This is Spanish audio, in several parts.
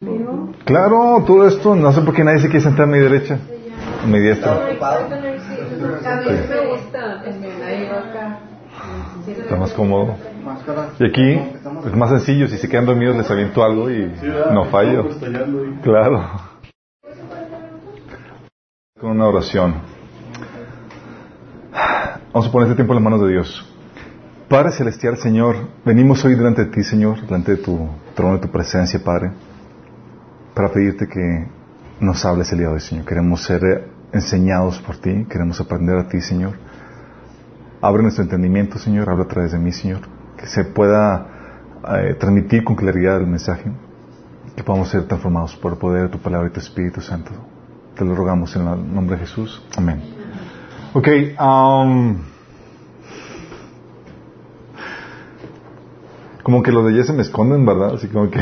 Claro, todo esto, no sé por qué nadie se quiere sentar a mi derecha, a mi diestra. Está más cómodo. Y aquí es más sencillo, si se quedan dormidos les aviento algo y no fallo. Claro. Con una oración. Vamos a poner este tiempo en las manos de Dios. Padre Celestial, Señor, venimos hoy delante de ti, Señor, delante de tu trono, de tu presencia, Padre, para pedirte que nos hables el día de hoy, Señor. Queremos ser enseñados por ti, queremos aprender a ti, Señor. Abre nuestro entendimiento, Señor, habla a través de mí, Señor. Que se pueda eh, transmitir con claridad el mensaje, que podamos ser transformados por el poder de tu palabra y tu Espíritu Santo. Te lo rogamos en el nombre de Jesús. Amén. Ok, um, como que los de allá se me esconden, ¿verdad? Así como que...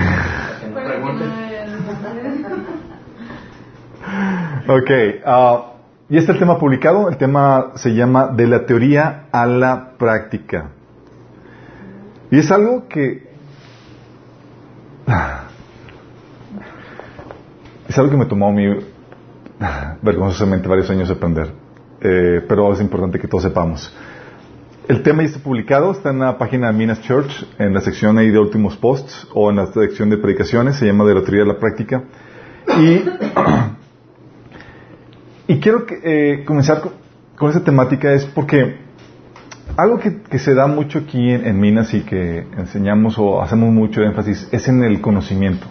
ok, uh, y este es el tema publicado. El tema se llama De la teoría a la práctica. Y es algo que... Es algo que me tomó a vergonzosamente varios años aprender. Eh, pero es importante que todos sepamos. El tema ya está publicado, está en la página de Minas Church, en la sección ahí de últimos posts, o en la sección de predicaciones, se llama de la teoría de la práctica. Y, y quiero eh, comenzar con, con, esta temática es porque algo que, se da mucho aquí en, en, Minas y que enseñamos o hacemos mucho énfasis es en el conocimiento.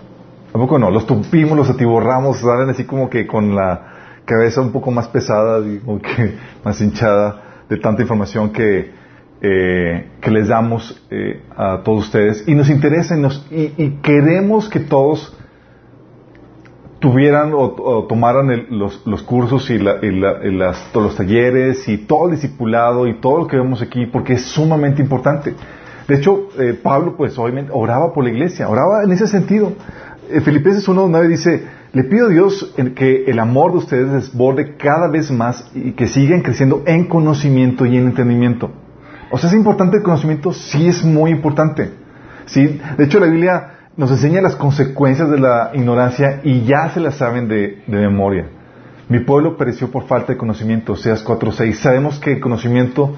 Tampoco no, los tupimos, los atiborramos, salen así como que con la cabeza un poco más pesada, como que más hinchada de tanta información que, eh, que les damos eh, a todos ustedes. Y nos interesa y, nos, y, y queremos que todos tuvieran o, o tomaran el, los, los, cursos y, la, y, la, y las, todos los talleres y todo el discipulado y todo lo que vemos aquí porque es sumamente importante. De hecho, eh, Pablo pues obviamente oraba por la iglesia, oraba en ese sentido. Eh, Filipenses 1.9 dice, le pido a Dios que el amor de ustedes desborde cada vez más y que sigan creciendo en conocimiento y en entendimiento. O sea, es importante el conocimiento, sí es muy importante. ¿sí? De hecho, la Biblia nos enseña las consecuencias de la ignorancia y ya se las saben de, memoria. Mi pueblo pereció por falta de conocimiento, Oseas 4.6. Sabemos que el conocimiento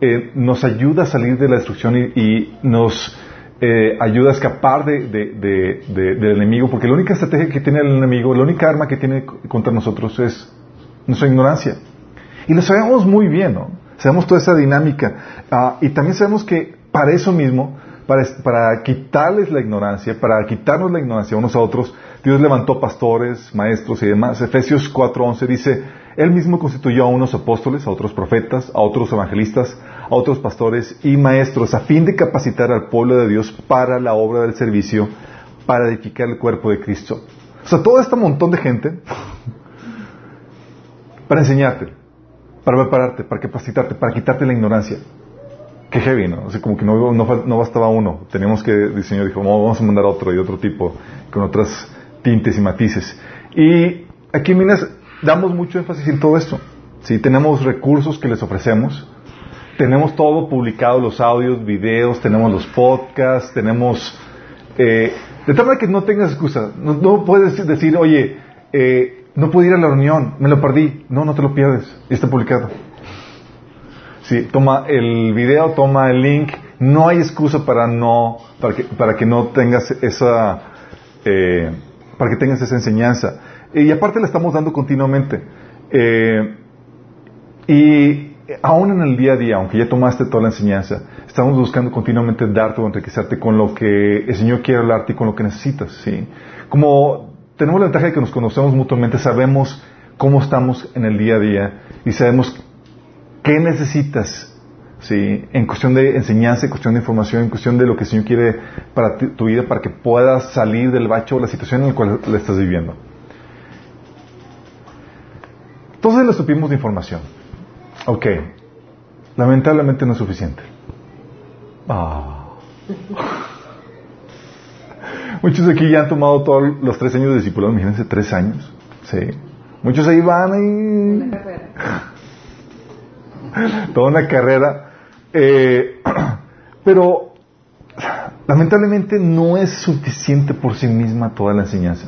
eh, nos ayuda a salir de la destrucción y, nos eh, ayuda a escapar de, de, de, del enemigo, porque la única estrategia que tiene el enemigo, la única arma que tiene contra nosotros es nuestra ignorancia. Y lo sabemos muy bien, ¿no? Sabemos toda esa dinámica. Uh, y también sabemos que para eso mismo, para, quitarles la ignorancia, para quitarnos la ignorancia unos a otros, Dios levantó pastores, maestros y demás. Efesios 4.11 dice, Él mismo constituyó a unos apóstoles, a otros profetas, a otros evangelistas, a otros pastores y maestros, a fin de capacitar al pueblo de Dios para la obra del servicio, para edificar el cuerpo de Cristo. O sea, todo este montón de gente para enseñarte, para prepararte, para capacitarte, para quitarte la ignorancia. Qué heavy, ¿no? O sea, como que no, no, no bastaba uno. Teníamos que, el Señor dijo, no, vamos a mandar otro y otro tipo, con otras tintes y matices. Y aquí en Minas damos mucho énfasis en todo esto. ¿sí? Tenemos recursos que les ofrecemos. Tenemos todo publicado, los audios, videos, tenemos los podcasts, tenemos... Eh, de tal manera que no tengas excusa. No, puedes decir, oye, eh, no pude ir a la reunión, me lo perdí. No, no te lo pierdes. Está publicado. Sí, toma el video, toma el link. No hay excusa para no, para que, para que no tengas esa, eh, para que tengas esa enseñanza. Y aparte la estamos dando continuamente. Eh, y aún en el día a día, aunque ya tomaste toda la enseñanza, estamos buscando continuamente darte o enriquecerte con lo que el Señor quiere hablarte y con lo que necesitas. ¿sí? Como tenemos la ventaja de que nos conocemos mutuamente, sabemos cómo estamos en el día a día y sabemos qué necesitas ¿sí? en cuestión de enseñanza, en cuestión de información, en cuestión de lo que el Señor quiere para tu vida, para que puedas salir del bacho o la situación en la cual la estás viviendo. Entonces le supimos de información. Ok. Lamentablemente no es suficiente. Ah. Muchos de aquí ya han tomado todos los tres años de discipulado, imagínense, tres años. Sí. Muchos ahí van y... Toda una carrera. Eh, pero lamentablemente no es suficiente por sí misma toda la enseñanza.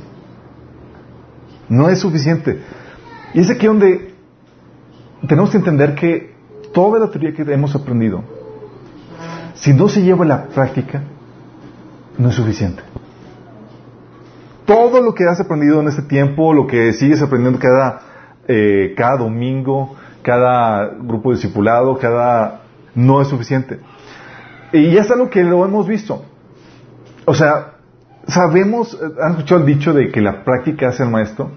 No es suficiente. Y es aquí donde tenemos que entender que toda la teoría que hemos aprendido, si no se lleva a la práctica, no es suficiente. Todo lo que has aprendido en este tiempo, lo que sigues aprendiendo cada, eh, cada domingo, cada grupo discipulado, cada... no es suficiente. Y es algo que lo hemos visto. O sea, sabemos, ¿han escuchado el dicho de que la práctica hace el maestro?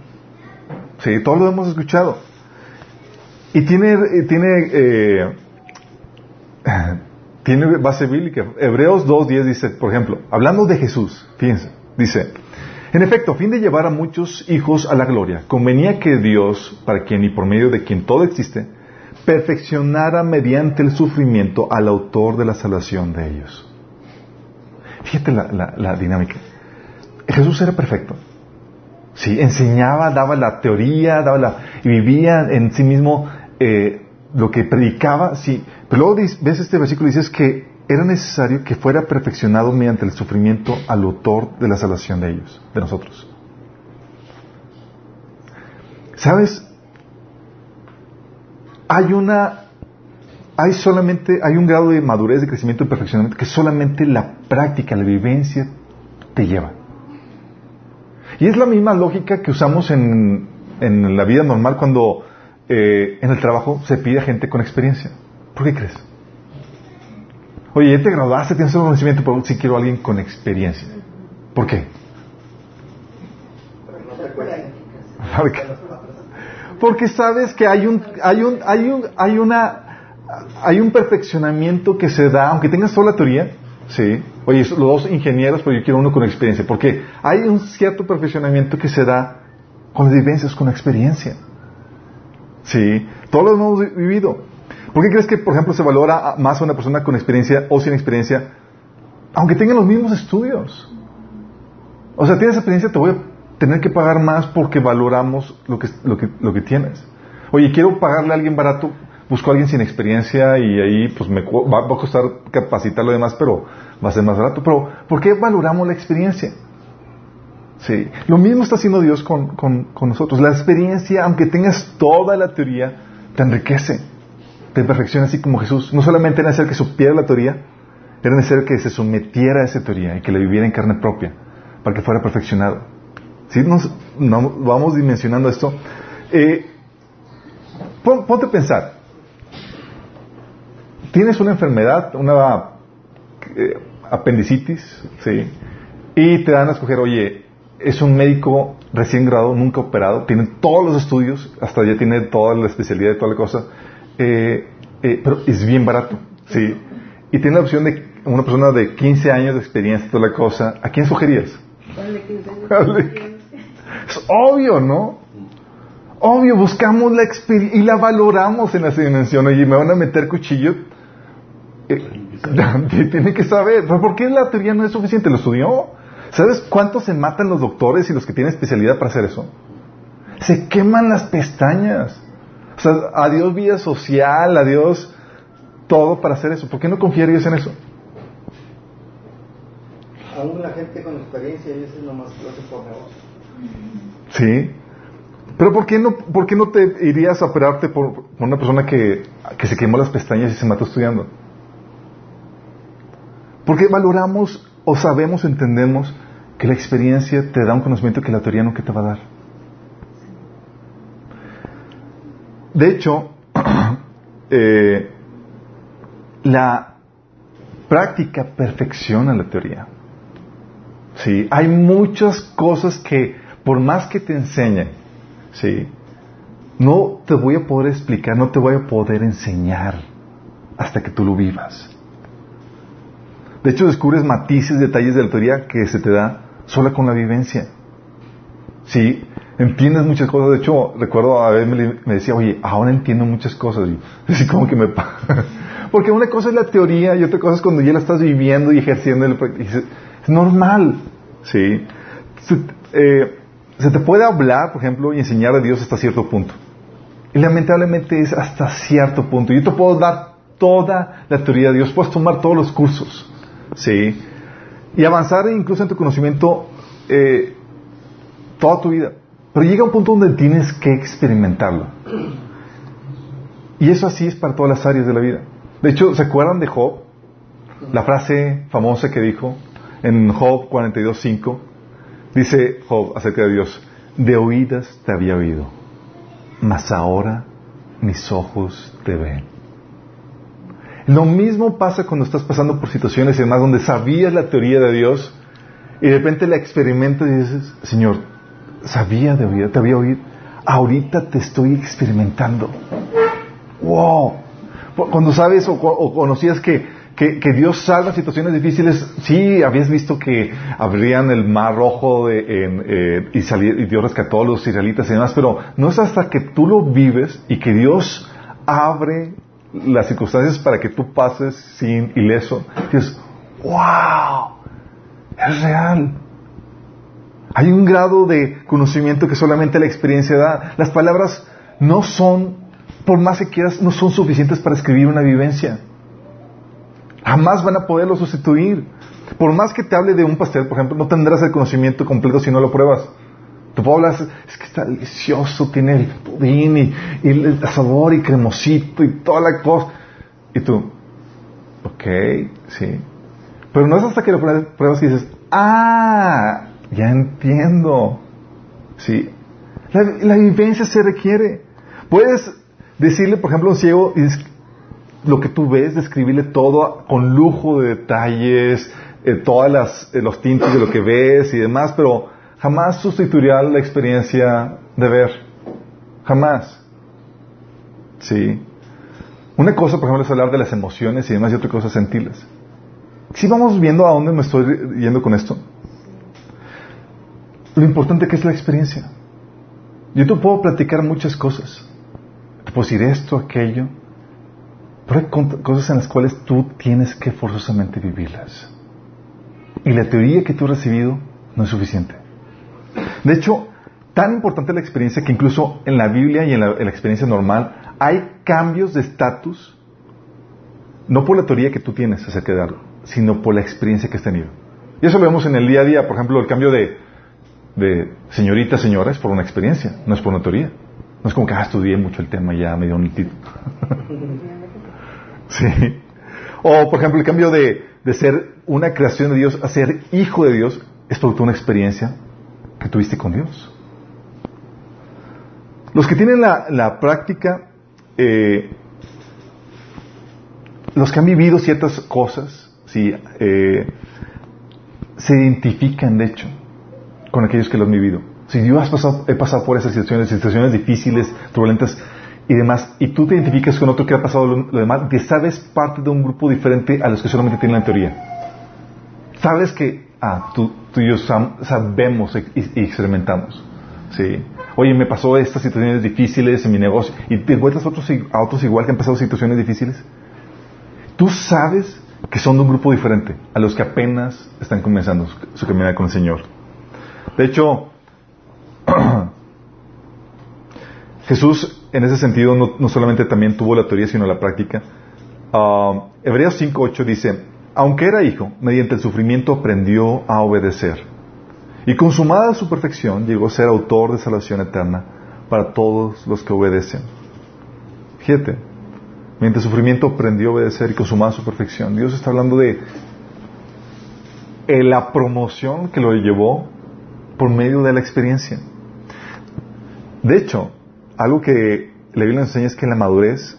Sí, todos lo hemos escuchado. Y tiene, eh, tiene, eh, tiene base bíblica. Hebreos 2.10 dice, por ejemplo, hablando de Jesús, fíjense, dice, en efecto, a fin de llevar a muchos hijos a la gloria, convenía que Dios, para quien y por medio de quien todo existe, perfeccionara mediante el sufrimiento al autor de la salvación de ellos. Fíjate la, dinámica. Jesús era perfecto. Sí, enseñaba, daba la teoría, daba la, y vivía en sí mismo eh, lo que predicaba, sí. Pero luego ves este versículo y dices que era necesario que fuera perfeccionado mediante el sufrimiento al autor de la salvación de ellos, de nosotros. ¿Sabes? Hay una, hay solamente, hay un grado de madurez, de crecimiento y perfeccionamiento que solamente la práctica, la vivencia te lleva. Y es la misma lógica que usamos en, en la vida normal cuando eh, en el trabajo se pide a gente con experiencia. ¿Por qué crees? Oye, ya te graduaste, tienes un conocimiento, pero si quiero a alguien con experiencia. ¿Por qué? Porque sabes que hay un, hay un, hay un, hay una, hay un perfeccionamiento que se da, aunque tengas toda la teoría, sí. Oye, los dos ingenieros, pero yo quiero uno con experiencia. Porque hay un cierto perfeccionamiento que se da con las vivencias, con la experiencia. Sí, todos lo hemos vivido. ¿Por qué crees que, por ejemplo, se valora más a una persona con experiencia o sin experiencia, aunque tengan los mismos estudios? O sea, tienes experiencia, te voy a tener que pagar más porque valoramos lo que, lo que, lo que tienes. Oye, quiero pagarle a alguien barato, busco a alguien sin experiencia y ahí pues me va, a costar capacitarlo demás, pero va a ser más barato. Pero, ¿por qué valoramos la experiencia? Sí. Lo mismo está haciendo Dios con, nosotros. La experiencia, aunque tengas toda la teoría, te enriquece, te perfecciona así como Jesús. No solamente era necesario que supiera la teoría, era necesario que se sometiera a esa teoría y que la viviera en carne propia, para que fuera perfeccionado. ¿Sí? Nos, vamos dimensionando esto. Eh, ponte a pensar. Tienes una enfermedad, una eh, apendicitis, ¿sí? Y te dan a escoger, oye, es un médico recién graduado, nunca operado, tiene todos los estudios, hasta ya tiene toda la especialidad y toda la cosa, eh, eh, pero es bien barato, ¿sí? Y tiene la opción de una persona de 15 años de experiencia y toda la cosa, ¿a quién sugerías? Es obvio, ¿no? Obvio, buscamos la experiencia y la valoramos en esa dimensión. Oye, me van a meter cuchillo. Eh, tiene que saber. ¿Por qué la teoría no es suficiente? ¿Lo estudió? ¿Sabes cuántos se matan los doctores y los que tienen especialidad para hacer eso? Se queman las pestañas. O sea, adiós vida social, adiós todo para hacer eso. ¿Por qué no confiarías en eso? Aún la gente con experiencia a veces nomás lo hace por negocio. Sí. Pero ¿por qué no, por qué no te irías a operarte por, una persona que, que se quemó las pestañas y se mató estudiando? Porque valoramos o sabemos, entendemos que la experiencia te da un conocimiento que la teoría no que te va a dar. De hecho, eh, la práctica perfecciona la teoría. ¿Sí? Hay muchas cosas que, por más que te enseñen, ¿sí? no te voy a poder explicar, no te voy a poder enseñar hasta que tú lo vivas. De hecho, descubres matices, detalles de la teoría que se te da sola con la vivencia. Sí, entiendes muchas cosas. De hecho, recuerdo a veces me, decía, oye, ahora entiendo muchas cosas. Y así como que me... Porque una cosa es la teoría y otra cosa es cuando ya la estás viviendo y ejerciendo. es normal. Sí. Se, eh, se te puede hablar, por ejemplo, y enseñar a Dios hasta cierto punto. Y lamentablemente es hasta cierto punto. Yo te puedo dar toda la teoría de Dios, puedes tomar todos los cursos. ¿sí? y avanzar incluso en tu conocimiento eh, toda tu vida. Pero llega un punto donde tienes que experimentarlo. Y eso así es para todas las áreas de la vida. De hecho, ¿se acuerdan de Job? La frase famosa que dijo en Job 42.5. Dice Job acerca de Dios, de oídas te había oído, mas ahora mis ojos te ven. Lo mismo pasa cuando estás pasando por situaciones y demás donde sabías la teoría de Dios y de repente la experimentas y dices, Señor, sabía de te había oído, ahorita te estoy experimentando. ¡Wow! Cuando sabes o, conocías que, que, Dios salva situaciones difíciles, sí, habías visto que abrían el mar rojo de, eh, y, y Dios rescató a los israelitas y demás, pero no es hasta que tú lo vives y que Dios abre las circunstancias para que tú pases sin ileso. Dices, wow, es real. Hay un grado de conocimiento que solamente la experiencia da. Las palabras no son, por más que quieras, no son suficientes para escribir una vivencia. Jamás van a poderlo sustituir. Por más que te hable de un pastel, por ejemplo, no tendrás el conocimiento completo si no lo pruebas. Te puedo hablar, es que está delicioso, tiene el pudín y, el sabor y cremosito y toda la cosa. Y tú, ok, sí. Pero no es hasta que lo pruebas y dices, ah, ya entiendo. Sí. La, vivencia se requiere. Puedes decirle, por ejemplo, a un ciego, lo que tú ves, describirle todo con lujo de detalles, eh, todas eh, los tintes de lo que ves y demás, pero jamás sustituirá la experiencia de ver. Jamás. Sí. Una cosa, por ejemplo, es hablar de las emociones y demás, y otra cosa es sentirlas. Si vamos viendo a dónde me estoy yendo con esto. Lo importante que es la experiencia. Yo te puedo platicar muchas cosas. Te puedo decir esto, aquello. Pero hay cosas en las cuales tú tienes que forzosamente vivirlas. Y la teoría que tú has recibido no es suficiente. De hecho, tan importante la experiencia que incluso en la Biblia y en la, experiencia normal hay cambios de estatus, no por la teoría que tú tienes acerca de algo, sino por la experiencia que has tenido. Y eso lo vemos en el día a día, por ejemplo, el cambio de, de señorita señora es por una experiencia, no es por una teoría. No es como que, ah, estudié mucho el tema ya me dio un título. sí. O, por ejemplo, el cambio de, de ser una creación de Dios a ser hijo de Dios es por una experiencia que tuviste con Dios. Los que tienen la, práctica, eh, los que han vivido ciertas cosas, sí, eh, se identifican, de hecho, con aquellos que lo han vivido. Si yo has pasado, he pasado por esas situaciones, situaciones difíciles, turbulentas y demás, y tú te identificas con otro que ha pasado lo, demás, te sabes parte de un grupo diferente a los que solamente tienen la teoría. Sabes que, ah, tú, tú y yo sabemos y, experimentamos. ¿sí? Oye, me pasó estas situaciones difíciles en mi negocio y te encuentras otros, a otros igual que han pasado situaciones difíciles. Tú sabes que son de un grupo diferente a los que apenas están comenzando su, caminata con el Señor. De hecho, Jesús en ese sentido no, solamente también tuvo la teoría, sino la práctica. Uh, Hebreos 5.8 dice, aunque era hijo, mediante el sufrimiento aprendió a obedecer. Y consumada su perfección, llegó a ser autor de salvación eterna para todos los que obedecen. Fíjate, mediante el sufrimiento aprendió a obedecer y consumada su perfección. Dios está hablando de la promoción que lo llevó por medio de la experiencia. De hecho, algo que la Biblia nos enseña es que la madurez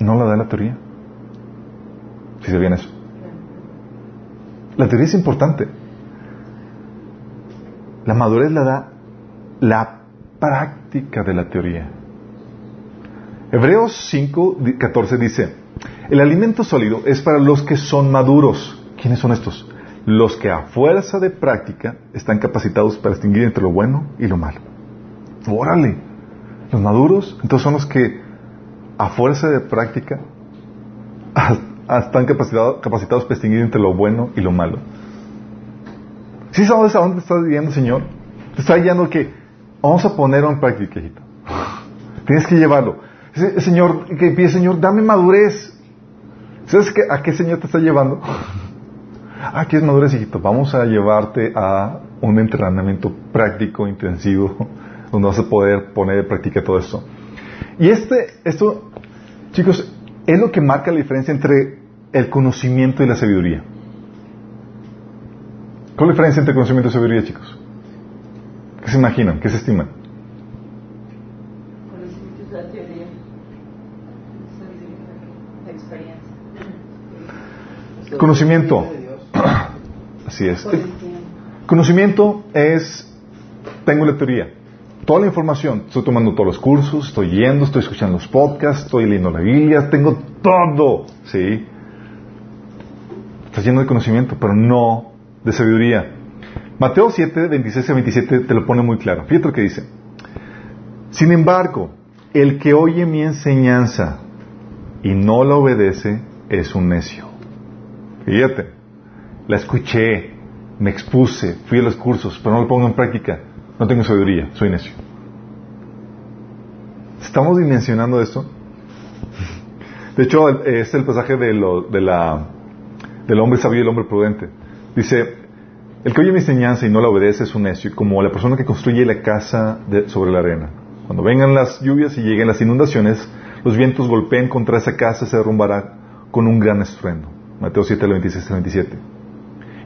no la da la teoría. Si se viene eso. La teoría es importante. La madurez la da la práctica de la teoría. Hebreos 5, 14 dice, el alimento sólido es para los que son maduros. ¿Quiénes son estos? Los que a fuerza de práctica están capacitados para distinguir entre lo bueno y lo malo. Órale. Los maduros, entonces son los que a fuerza de práctica están capacitados, capacitados para distinguir entre lo bueno y lo malo. ¿Sí sabes a dónde te estás guiando, Señor? Te está guiando que vamos a ponerlo en práctica, hijito. Tienes que llevarlo. Señor, que pide, Señor, dame madurez. ¿Sabes a qué Señor te está llevando? Ah, ¿quieres madurez, hijito? Vamos a llevarte a un entrenamiento práctico, intensivo, donde vas a poder poner en práctica todo esto. Y este, esto, chicos, es lo que marca la diferencia entre el conocimiento y la sabiduría. ¿Cuál es la diferencia entre conocimiento y sabiduría, chicos? ¿Qué se imaginan? ¿Qué se estiman? Conocimiento es la teoría. Sabiduría, la experiencia. Conocimiento. Así es. El. Conocimiento es, tengo la teoría, toda la información, estoy tomando todos los cursos, estoy yendo, estoy escuchando los podcasts, estoy leyendo la Biblia, tengo todo, ¿sí? Estás lleno de conocimiento, pero no de sabiduría. Mateo 7, 26 a 27 te lo pone muy claro. Fíjate lo que dice. Sin embargo, el que oye mi enseñanza y no la obedece es un necio. Fíjate, la escuché, me expuse, fui a los cursos, pero no lo pongo en práctica. No tengo sabiduría, soy necio. ¿Estamos dimensionando esto? De hecho, es el pasaje de la, del hombre sabio y el hombre prudente. Dice, el que oye mi enseñanza y no la obedece es un necio, como la persona que construye la casa sobre la arena. Cuando vengan las lluvias y lleguen las inundaciones, los vientos golpeen contra esa casa y se derrumbará con un gran estruendo. Mateo 7, 26 al 27.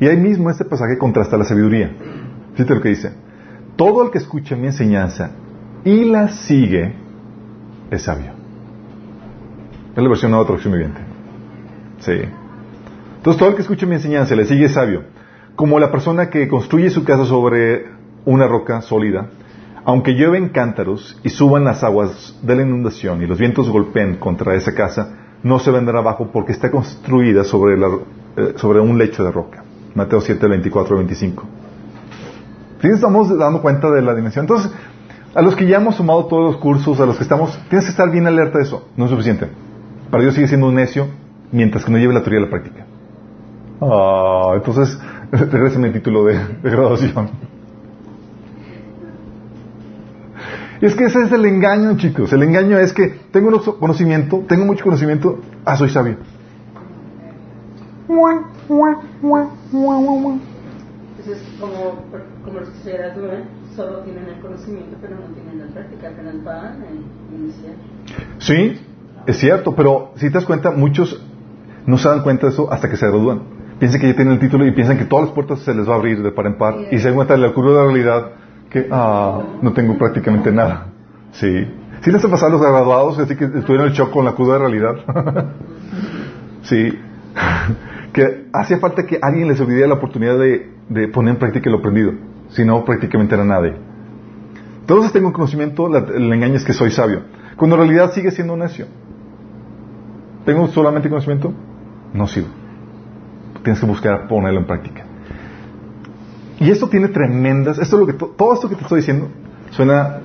Y ahí mismo este pasaje contrasta la sabiduría. Fíjate lo que dice. Todo el que escucha mi enseñanza y la sigue es sabio. Es la versión nueva traducción viviente. Sí. Entonces todo el que escucha mi enseñanza y le sigue es sabio. Como la persona que construye su casa sobre una roca sólida, aunque llueven cántaros y suban las aguas de la inundación y los vientos golpeen contra esa casa, no se vendrá abajo porque está construida sobre, la- eh, sobre un lecho de roca. Mateo 7, 24 25. ¿Sí nos estamos dando cuenta de la dimensión? Entonces, a los que ya hemos tomado todos los cursos, a los que estamos, tienes que estar bien alerta de eso. No es suficiente. Para Dios sigue siendo un necio mientras que no lleve la teoría a la práctica. Ah, entonces, regresen el título de, graduación. Es que ese es el engaño, chicos. El engaño es que tengo unos- conocimiento, tengo mucho conocimiento, ah, soy sabio. Entonces, como, como los que se gradúan, solo tienen el conocimiento, pero no tienen la práctica, apenas van a iniciar. Sí, es cierto, pero si te das cuenta, muchos no se dan cuenta de eso hasta que se gradúan. Piensan que ya tienen el título y piensan que todas las puertas se les va a abrir de par en par y se dan cuenta de la curva de la realidad que ah, no tengo prácticamente nada. Sí. ¿Sí les ha pasado a los graduados así que estuvieron en el shock con la curva de realidad? sí. que hacía falta que alguien les diera la oportunidad de, poner en práctica lo aprendido. Si no, prácticamente era nadie. Entonces tengo conocimiento, la- el engaño es que soy sabio. Cuando en realidad sigue siendo necio. ¿Tengo solamente conocimiento? No sirve. Tienes que buscar ponerlo en práctica. Y esto tiene tremendas, esto es lo que to- todo esto que te estoy diciendo suena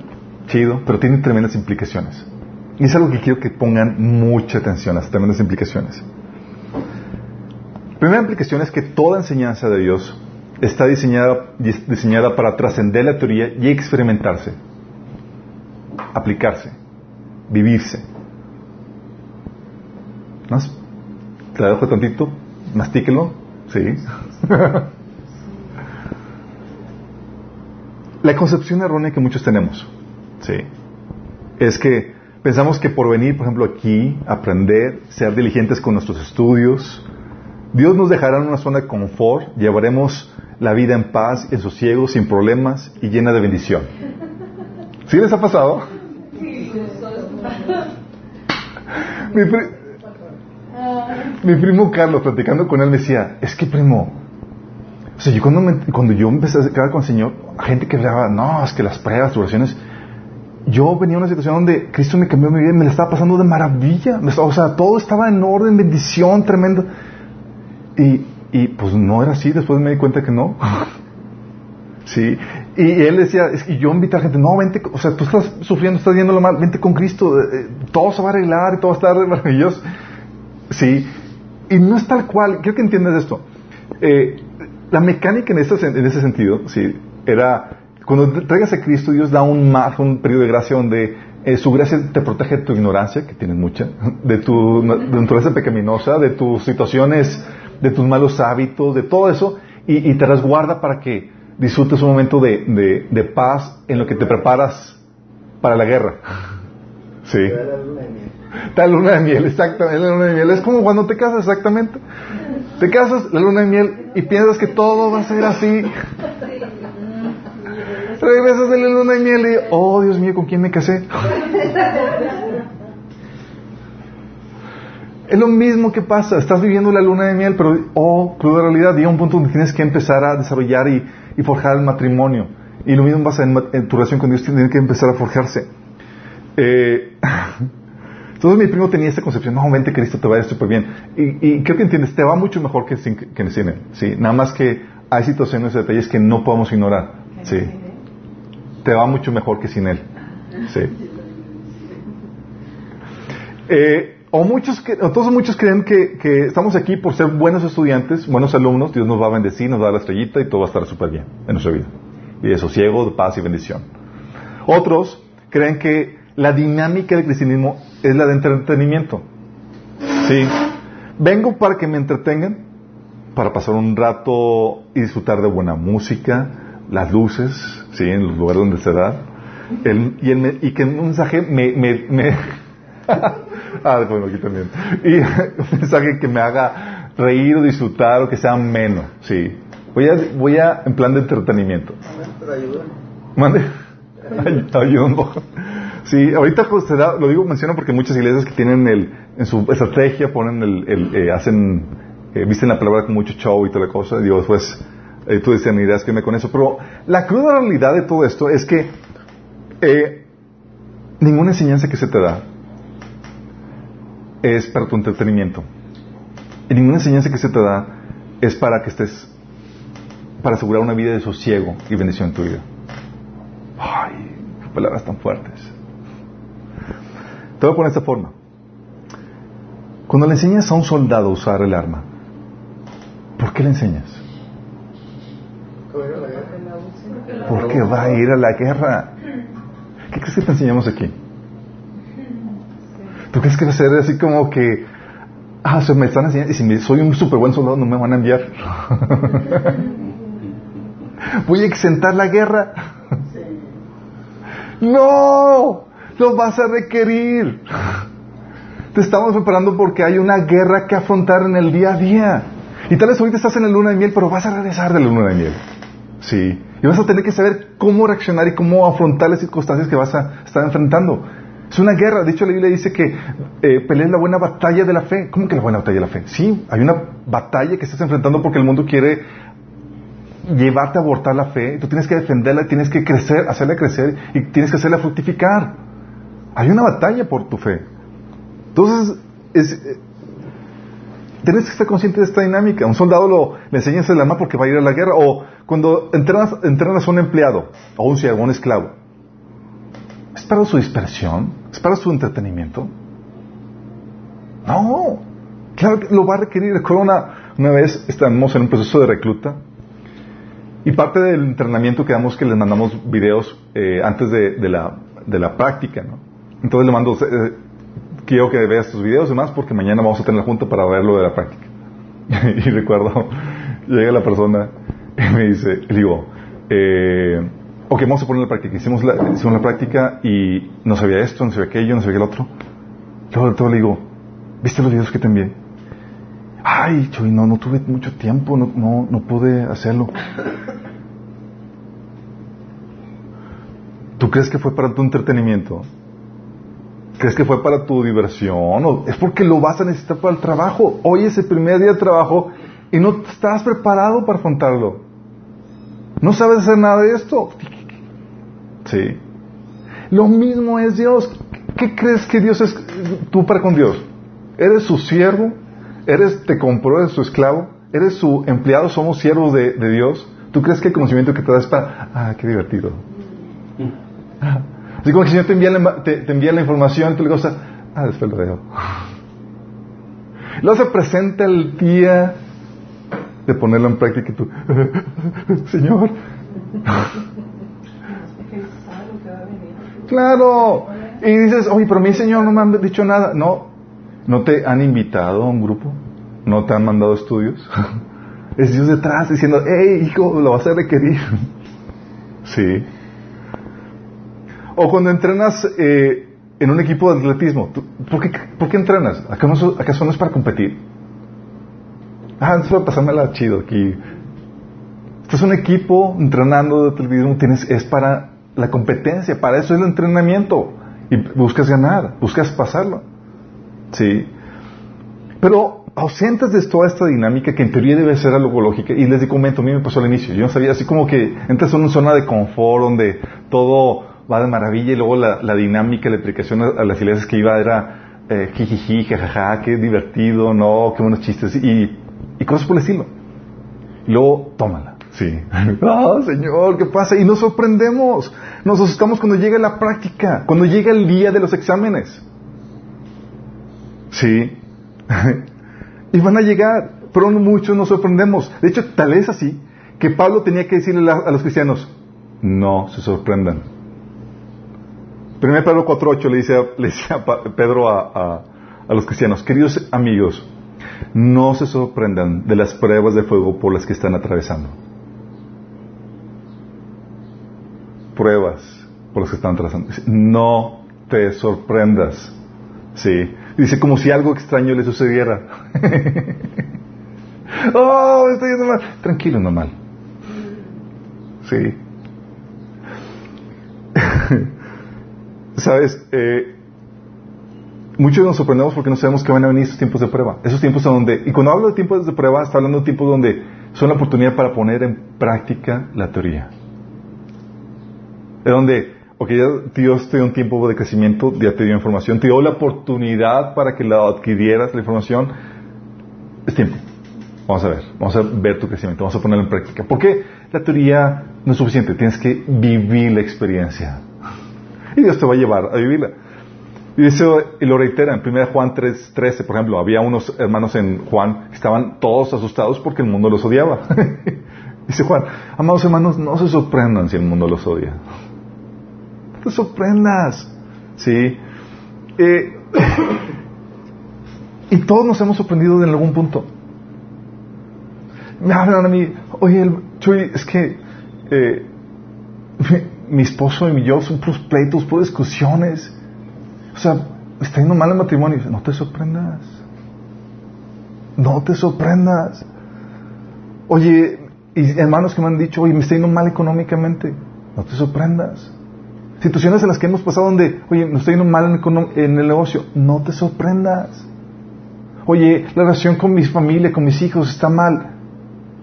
chido, pero tiene tremendas implicaciones. Y es algo que quiero que pongan mucha atención a las tremendas implicaciones. Primera implicación es que toda enseñanza de Dios está diseñada, dis- diseñada para trascender la teoría y experimentarse, aplicarse, vivirse. ¿Más? Te la dejo tantito, mastíquelo, sí. la concepción errónea que muchos tenemos, sí, es que pensamos que por venir, por ejemplo, aquí, aprender, ser diligentes con nuestros estudios, Dios nos dejará en una zona de confort, llevaremos la vida en paz, en sosiego, sin problemas y llena de bendición. ¿Sí les ha pasado? Mi, pri- mi primo Carlos, platicando con él, me decía, es que primo, o sea, yo cuando, me- cuando yo empecé a quedar con el Señor, gente que hablaba, no, es que las pruebas, oraciones, yo venía a una situación donde Cristo me cambió mi vida, me la estaba pasando de maravilla, o sea, todo estaba en orden, bendición tremenda. Y, y pues no era así, después me di cuenta que no. Sí, y él decía, es que yo invito a gente, no, vente, o sea, tú estás sufriendo, estás viendo lo mal, vente con Cristo, eh, eh, todo se va a arreglar, todo va a estar maravilloso. Sí, y no es tal cual, quiero que entiendas esto. Eh, la mecánica en ese, sen- en ese sentido, sí, era, cuando te traigas a Cristo, Dios da un margen, un periodo de gracia donde su gracia te protege de tu ignorancia, que tienes mucha, de tu naturaleza pecaminosa, de tus situaciones de tus malos hábitos, de todo eso, y, y te resguarda para que disfrutes un momento de, de, de paz en lo que te preparas para la guerra. Sí. La luna de miel, exactamente. La luna de miel es como cuando te casas, exactamente. Te casas, la luna de miel, y piensas que todo va a ser así. Regresas de la luna de miel y, oh Dios mío, ¿con quién me casé? Es lo mismo que pasa, estás viviendo la luna de miel, pero, oh, cruda realidad, llega un punto donde tienes que empezar a desarrollar y, y forjar el matrimonio. Y lo mismo pasa en, en tu relación con Dios, tiene que empezar a forjarse. Eh, entonces mi primo tenía esta concepción, no, vente Cristo, te va a ir súper bien. Y, y creo que entiendes, te va mucho mejor que sin, que él. ¿sí? Nada más que hay situaciones y detalles que no podemos ignorar. ¿sí? Te va mucho mejor que sin él. ¿sí? Eh, o muchos, todos muchos creen que, que estamos aquí por ser buenos estudiantes, buenos alumnos, Dios nos va a bendecir, nos va a dar la estrellita y todo va a estar súper bien en nuestra vida. Y de sosiego, de paz y bendición. Otros creen que la dinámica del cristianismo es la de entretenimiento. Sí. Vengo para que me entretengan, para pasar un rato y disfrutar de buena música, las luces, sí, en los lugares donde se da, el- y, el y que un mensaje me, me, me- ah, bueno, aquí también, y un mensaje que me haga reír o disfrutar o que sea ameno, sí. Voy a, voy a, en plan de entretenimiento. Amén, Pero ayuda. Mande. Ay- Ayuda un poco. Sí, ahorita pues, da- lo digo, menciono porque muchas iglesias que tienen el, en su estrategia ponen el, el, eh, hacen, eh, visten la palabra con mucho show y toda la cosa, y digo, después, eh, tú discernirás que me con eso, pero la cruda realidad de todo esto es que eh, ninguna enseñanza que se te da es para tu entretenimiento. Y ninguna enseñanza que se te da es para que estés, para asegurar una vida de sosiego y bendición en tu vida. Ay, qué palabras tan fuertes. Te voy a poner de esta forma. Cuando le enseñas a un soldado a usar el arma, ¿por qué le enseñas? Porque va a ir a la guerra. ¿Qué crees que te enseñamos aquí? ¿Tú crees que va a ser así como que, ah, se me están enseñando, y si me- soy un súper buen soldado no me van a enviar? Voy a exentar la guerra. No, lo vas a requerir. Te estamos preparando porque hay una guerra que afrontar en el día a día. Y tal vez ahorita estás en la luna de miel, pero vas a regresar de la luna de miel. Sí. Y vas a tener que saber cómo reaccionar y cómo afrontar las circunstancias que vas a estar enfrentando. Es una guerra. De hecho, la Biblia dice que eh, pelees la buena batalla de la fe. ¿Cómo que la buena batalla de la fe? Sí, hay una batalla que estás enfrentando porque el mundo quiere llevarte a abortar la fe. Tú tienes que defenderla, tienes que crecer, hacerla crecer y tienes que hacerla fructificar. Hay una batalla por tu fe. Entonces, es, eh, tienes que estar consciente de esta dinámica. Un soldado lo, le enseñas el arma porque va a ir a la guerra. O cuando entrenas, entrenas a un empleado, o un siervo, un esclavo. ¿Es para su dispersión? ¿Es para su entretenimiento? No. Claro que lo va a requerir. Recuerdo una, una vez, estamos en un proceso de recluta. Y parte del entrenamiento que damos que les mandamos videos eh, antes de, la, de la práctica, ¿no? Entonces le mando, eh, quiero que veas tus videos y demás porque mañana vamos a tener la junta para ver lo de la práctica. y recuerdo, llega la persona y me dice, digo, eh, ok, vamos a poner la práctica. Hicimos la, hicimos la práctica y no sabía esto, no sabía aquello, no sabía el otro. Luego todo le digo, ¿viste los videos que te envié? Ay, Chuy, no, no tuve mucho tiempo, no, no, pude hacerlo. ¿Tú crees que fue para tu entretenimiento? ¿Crees que fue para tu diversión? ¿O es porque lo vas a necesitar para el trabajo. Hoy es el primer día de trabajo y no estás preparado para afrontarlo. No sabes hacer nada de esto. Sí. Lo mismo es Dios. ¿Qué crees que Dios es tú para con Dios? ¿Eres su siervo? ¿Eres, te compró, eres su esclavo? ¿Eres su empleado? ¿Somos siervos de, de Dios? ¿Tú crees que el conocimiento que te da es para, ah, qué divertido? Así como que el Señor te envía la, te, te envía la información tú le dices, ah, después lo veo. Luego se presenta el día de ponerlo en práctica y tú, Señor. Claro. Y dices, oye, pero mi Señor no me han dicho nada. No, ¿no te han invitado a un grupo? ¿No te han mandado estudios? es Dios detrás diciendo, hey, hijo, lo vas a requerir. sí. O cuando entrenas eh, en un equipo de atletismo, ¿por qué, ¿por qué entrenas? ¿Acaso, ¿Acaso no es para competir? Ah, eso va a pasármela chido aquí. Esto es un equipo entrenando de atletismo, tienes, es para la competencia, para eso es el entrenamiento. Y buscas ganar, buscas pasarlo. Sí. Pero ausentes de toda esta dinámica que en teoría debe ser algo lógica, y les comento, a mí me pasó al inicio, yo no sabía, así como que entras en una zona de confort donde todo va de maravilla y luego la, dinámica, la aplicación a, las iglesias que iba era eh, jijiji, jajaja, qué divertido, no, qué buenos chistes y, y cosas por el estilo. Y luego, tómala. Sí. Ah, Señor, ¿qué pasa? Y nos sorprendemos. Nos asustamos cuando llega la práctica, cuando llega el día de los exámenes. Sí. y van a llegar, pero muchos nos sorprendemos. De hecho, tal es así que Pablo tenía que decirle a los cristianos, no se sorprendan. 1 Pedro 4.8 le dice, le dice a Pedro a los cristianos, queridos amigos, no se sorprendan de las pruebas de fuego por las que están atravesando. Pruebas por las que están atravesando. No te sorprendas. Sí. Dice como si algo extraño le sucediera. oh, estoy yendo mal. Tranquilo, normal. Sí. Sabes, eh, muchos nos sorprendemos porque no sabemos que van a venir esos tiempos de prueba. Esos tiempos donde, y cuando hablo de tiempos de prueba, está hablando de tiempos donde son la oportunidad para poner en práctica la teoría. Es donde, ok, Dios te dio un tiempo de crecimiento, ya te dio información, te dio la oportunidad para que la adquirieras, la información. Es tiempo. Vamos a ver, vamos a ver tu crecimiento, vamos a ponerlo en práctica. Porque la teoría no es suficiente, tienes que vivir la experiencia. Y Dios te va a llevar a vivirla. Y eso y lo reitera en 1 Juan 3.13, por ejemplo, había unos hermanos en Juan que estaban todos asustados porque el mundo los odiaba. Dice Juan, amados hermanos, no se sorprendan si el mundo los odia. Te sorprendas. ¿Sí? Eh, y todos nos hemos sorprendido en algún punto. Me hablan a mí, oye, Chuy, es que eh, mi esposo y yo son puros pleitos, puras discusiones. O sea, está yendo mal el matrimonio. No te sorprendas. No te sorprendas. Oye, y hermanos que me han dicho, oye, me está yendo mal económicamente. No te sorprendas. Situaciones en las que hemos pasado donde, oye, me está yendo mal en, el negocio. No te sorprendas. Oye, la relación con mi familia, con mis hijos está mal.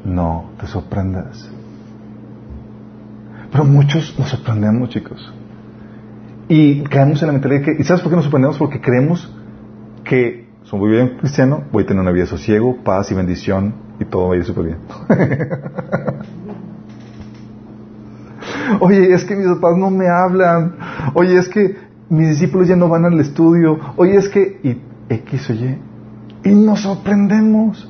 No te sorprendas. Pero muchos nos sorprendemos, chicos. Y caemos en la mentalidad que, ¿y sabes por qué nos sorprendemos? Porque creemos que somos bien cristiano, voy a tener una vida de sosiego, paz y bendición y todo va a ir súper bien. Oye, es que mis papás no me hablan. Oye, es que mis discípulos ya no van al estudio. Oye, es que... Y X o Y. Y nos sorprendemos.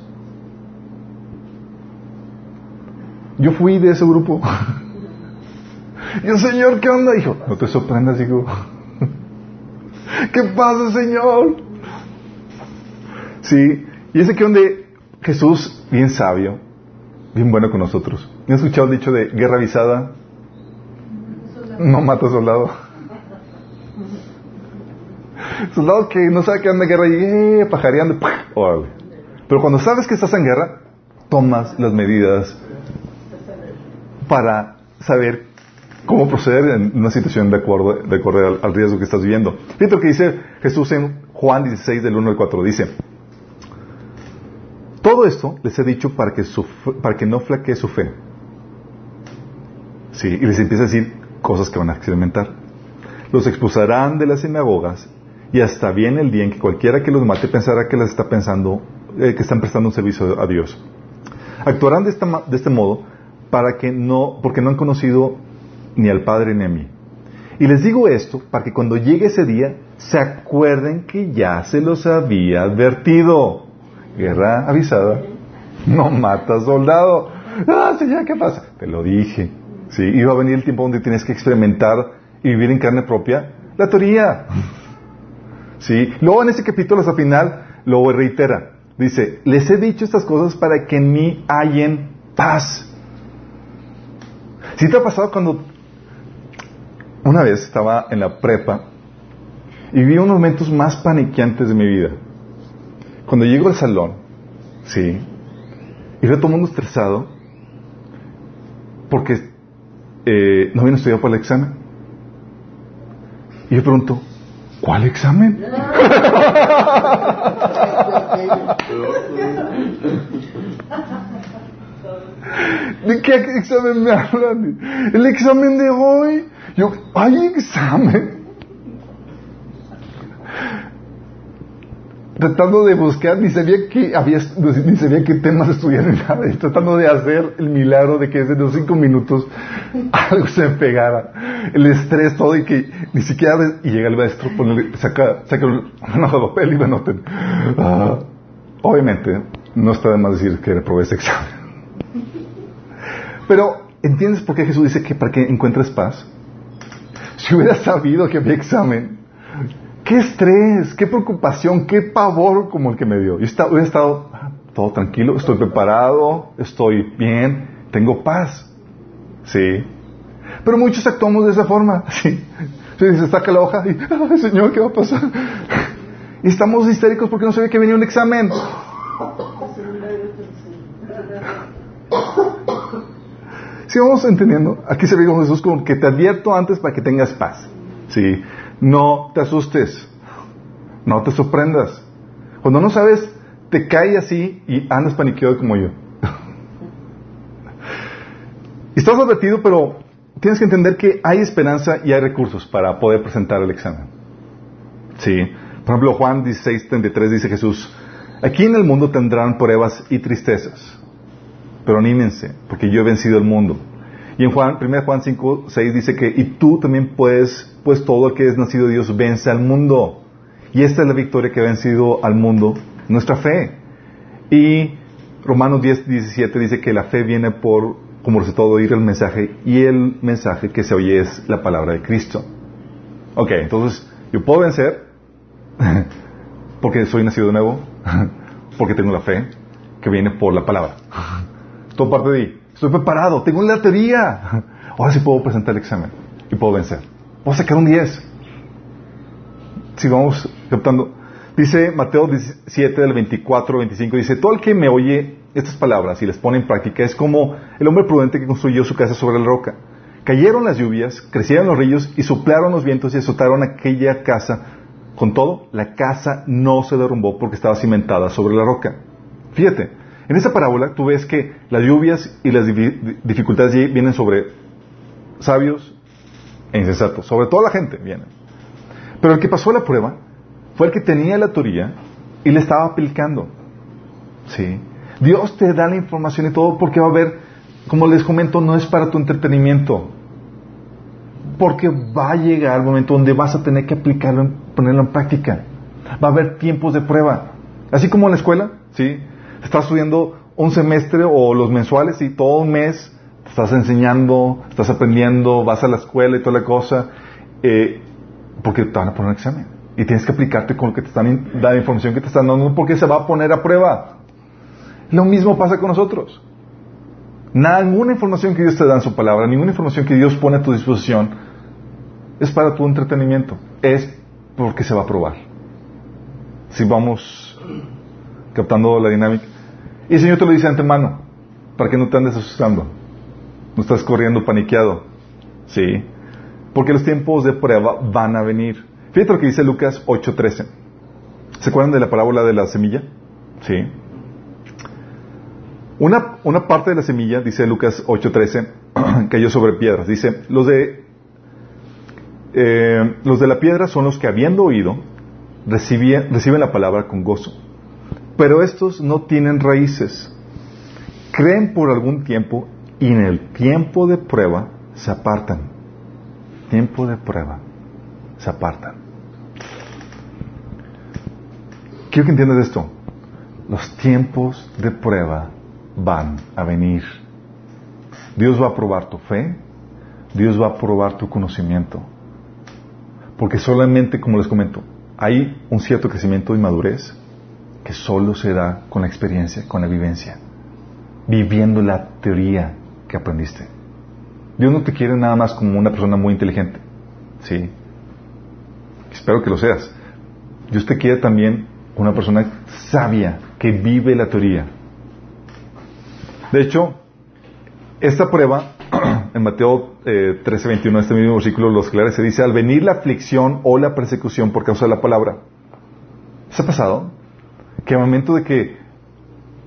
Yo fui de ese grupo. Y el Señor, ¿qué onda? Dijo, no te sorprendas, hijo. ¿Qué pasa, Señor? Sí, y es aquí donde Jesús, bien sabio, bien bueno con nosotros. ¿Han escuchado el dicho de guerra avisada? No mata soldado. Soldado que no sabe que anda en guerra y eh, pajareando. Pero cuando sabes que estás en guerra, tomas las medidas para saber cómo proceder en una situación de acuerdo, acuerdo al, riesgo que estás viviendo. Fíjate lo que dice Jesús en Juan 16 del 1 al 4. Dice, todo esto les he dicho para que, para que no flaquee su fe. Sí, y les empieza a decir cosas que van a experimentar. Los expulsarán de las sinagogas y hasta viene el día en que cualquiera que los mate pensará que las está pensando, eh, que están prestando un servicio a Dios. Actuarán de, este modo para que no, porque no han conocido ni al Padre ni a mí. Y les digo esto para que cuando llegue ese día se acuerden que ya se los había advertido. Guerra avisada, no mata soldado. Ah, señor, ¿qué pasa? Te lo dije. Sí, iba a venir el tiempo donde tienes que experimentar y vivir en carne propia la teoría. Sí, luego en ese capítulo hasta final lo reitera. Dice, les he dicho estas cosas para que en mí hallen paz. Si te ha pasado cuando una vez estaba en la prepa y vi unos momentos más paniqueantes de mi vida? Cuando llego al salón, sí, y veo todo el mundo estresado porque eh, no a estudiar para el examen. Y yo pregunto, ¿cuál examen? ¿De qué examen me hablan? El examen de hoy. Yo, ¿hay examen? Tratando de buscar, ni sabía que había, ni sabía qué temas estudiar ni nada, y tratando de hacer el milagro de que desde los cinco minutos algo se pegara. El estrés todo y que ni siquiera, y llega el maestro, saca, saca un de papel y me anoten. Ah, obviamente, no está de más decir que reprobé ese examen. Pero, ¿entiendes por qué Jesús dice que para que encuentres paz? Si hubiera sabido que había examen, qué estrés, qué preocupación, qué pavor como el que me dio. Yo hubiera estado ah, todo tranquilo, estoy preparado, estoy bien, tengo paz. Sí. Pero muchos actuamos de esa forma. Sí. Se saca la hoja y, ay Señor, ¿qué va a pasar? Y estamos histéricos porque no sabía que venía un examen. Si vamos entendiendo, aquí se ve con Jesús como que te advierto antes para que tengas paz. Sí, no te asustes, no te sorprendas. Cuando no sabes, te cae así y andas paniqueado como yo. Estás advertido, pero tienes que entender que hay esperanza y hay recursos para poder presentar el examen. Sí. Por ejemplo, Juan 16, 33 dice Jesús, aquí en el mundo tendrán pruebas y tristezas pero anímense, porque yo he vencido el mundo. Y en Juan, 1 Juan 5, 6 dice que, y tú también puedes, pues todo el que es nacido de Dios vence al mundo. Y esta es la victoria que ha vencido al mundo, nuestra fe. Y Romanos 10, 17 dice que la fe viene por, como resultado de oír el mensaje, y el mensaje que se oye es la palabra de Cristo. Ok, entonces, yo puedo vencer, porque soy nacido de nuevo, porque tengo la fe, que viene por la palabra. Todo parte de ahí. Estoy preparado, tengo la teoría. Ahora sí puedo presentar el examen y puedo vencer. Puedo sacar un 10. Si vamos captando. Dice Mateo 17 del 24 al 25, dice, todo el que me oye estas palabras y les pone en práctica es como el hombre prudente que construyó su casa sobre la roca. Cayeron las lluvias, crecieron los ríos y soplaron los vientos y azotaron aquella casa. Con todo, la casa no se derrumbó porque estaba cimentada sobre la roca. Fíjate, en esa parábola tú ves que las lluvias y las dificultades vienen sobre sabios e insensatos, sobre toda la gente vienen. Pero el que pasó la prueba fue el que tenía la teoría y le estaba aplicando. ¿Sí? Dios te da la información y todo porque va a haber, como les comento, no es para tu entretenimiento. Porque va a llegar el momento donde vas a tener que aplicarlo, ponerlo en práctica. Va a haber tiempos de prueba. Así como en la escuela, ¿sí? Estás estudiando un semestre o los mensuales y todo un mes te estás enseñando, estás aprendiendo, vas a la escuela y toda la cosa, eh, porque te van a poner un examen. Y tienes que aplicarte con lo que te están la información que te están dando, porque se va a poner a prueba. Lo mismo pasa con nosotros. Ninguna información que Dios te da en su palabra, ninguna información que Dios pone a tu disposición es para tu entretenimiento, es porque se va a probar. Si vamos captando la dinámica. Y el Señor te lo dice antemano, para que no te andes asustando, no estás corriendo paniqueado, ¿sí? Porque los tiempos de prueba van a venir. Fíjate lo que dice Lucas 8:13. ¿Se acuerdan de la parábola de la semilla? Sí. Una, una parte de la semilla, dice Lucas 8:13, cayó sobre piedras. Dice, los de, eh, los de la piedra son los que habiendo oído, reciben la palabra con gozo pero estos no tienen raíces. Creen por algún tiempo y en el tiempo de prueba se apartan. Tiempo de prueba se apartan. Quiero que entiendas esto. Los tiempos de prueba van a venir. Dios va a probar tu fe, Dios va a probar tu conocimiento. Porque solamente, como les comento, hay un cierto crecimiento y madurez que solo se da con la experiencia, con la vivencia, viviendo la teoría que aprendiste. Dios no te quiere nada más como una persona muy inteligente, ¿sí? Espero que lo seas. Dios te quiere también una persona sabia, que vive la teoría. De hecho, esta prueba, en Mateo eh, 13, 21, este mismo versículo, los claros se dice, al venir la aflicción o la persecución por causa de la palabra. ¿Se ha pasado? Que al momento de que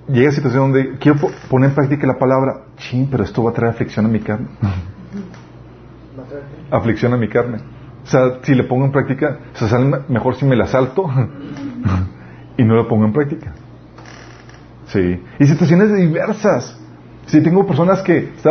llega a situación donde quiero poner en práctica la palabra, ching, pero esto va a traer aflicción a mi carne. aflicción a mi carne. O sea, si le pongo en práctica, se sale mejor si me la salto y no la pongo en práctica. Sí. Y situaciones diversas. Si tengo personas que,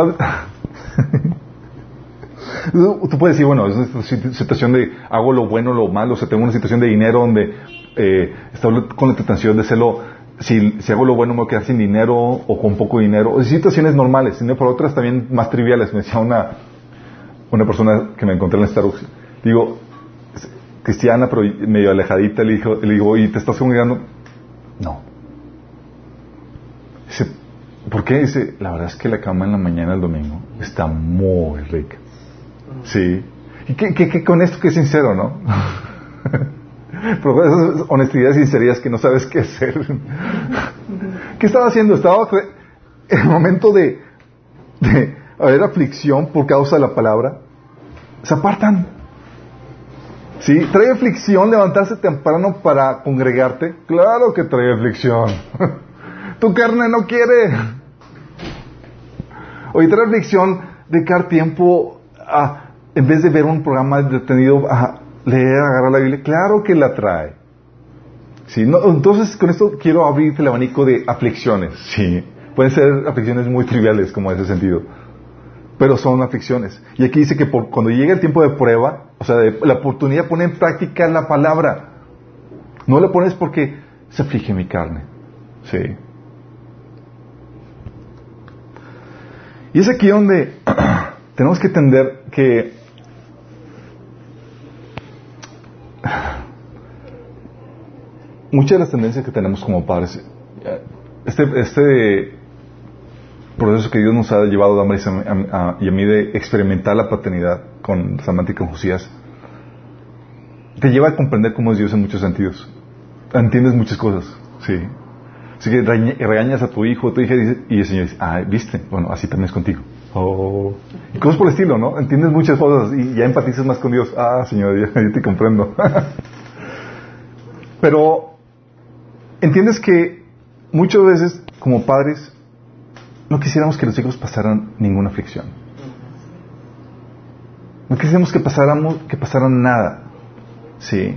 Tú puedes decir, bueno, es una situación de hago lo bueno, lo malo, o sea, tengo una situación de dinero donde eh, estoy con la tentación de hacerlo, si, si, hago lo bueno me voy a quedar sin dinero o con poco dinero, o situaciones normales, sino por otras también más triviales. Me decía una, una persona que me encontré en Starbucks, digo, cristiana, pero medio alejadita, le, dijo, le digo, ¿y te estás congregando? No. Dice, ¿por qué? Dice, la verdad es que la cama en la mañana el domingo está muy rica. Sí. Y que, que, con esto que es sincero, ¿no? Pero esas honestidad y sinceridad que no sabes qué hacer. ¿Qué estaba haciendo? Estaba en el momento de, de haber aflicción por causa de la palabra. Se apartan. ¿Sí? ¿Trae aflicción levantarse temprano para congregarte? Claro que trae aflicción. tu carne no quiere. Oye, trae aflicción dedicar tiempo a, en vez de ver un programa detenido, a leer, agarrar la Biblia. Claro que la trae. ¿Sí? No, entonces, con esto quiero abrir el abanico de aflicciones. ¿sí? Pueden ser aflicciones muy triviales, como en ese sentido pero son aflicciones. Y aquí dice que cuando llega el tiempo de prueba, o sea, la oportunidad de poner en práctica la palabra, no la pones porque se aflige mi carne. Sí. Y es aquí donde tenemos que entender que muchas de las tendencias que tenemos como padres, este, este proceso que Dios nos ha llevado a y a mí de experimentar la paternidad con Samantha y con Josías, te lleva a comprender cómo es Dios en muchos sentidos. Entiendes muchas cosas, sí. Así que regañas a tu hijo, tu hija, y el Señor dice, ah, viste, bueno, así también es contigo. Oh. Y cosas por el estilo, ¿no? Entiendes muchas cosas y ya empatizas más con Dios. Ah, Señor, ya, te comprendo. Pero entiendes que muchas veces, como padres, no quisiéramos que los hijos pasaran ninguna aflicción. No quisiéramos que pasáramos, que pasaran nada. Sí.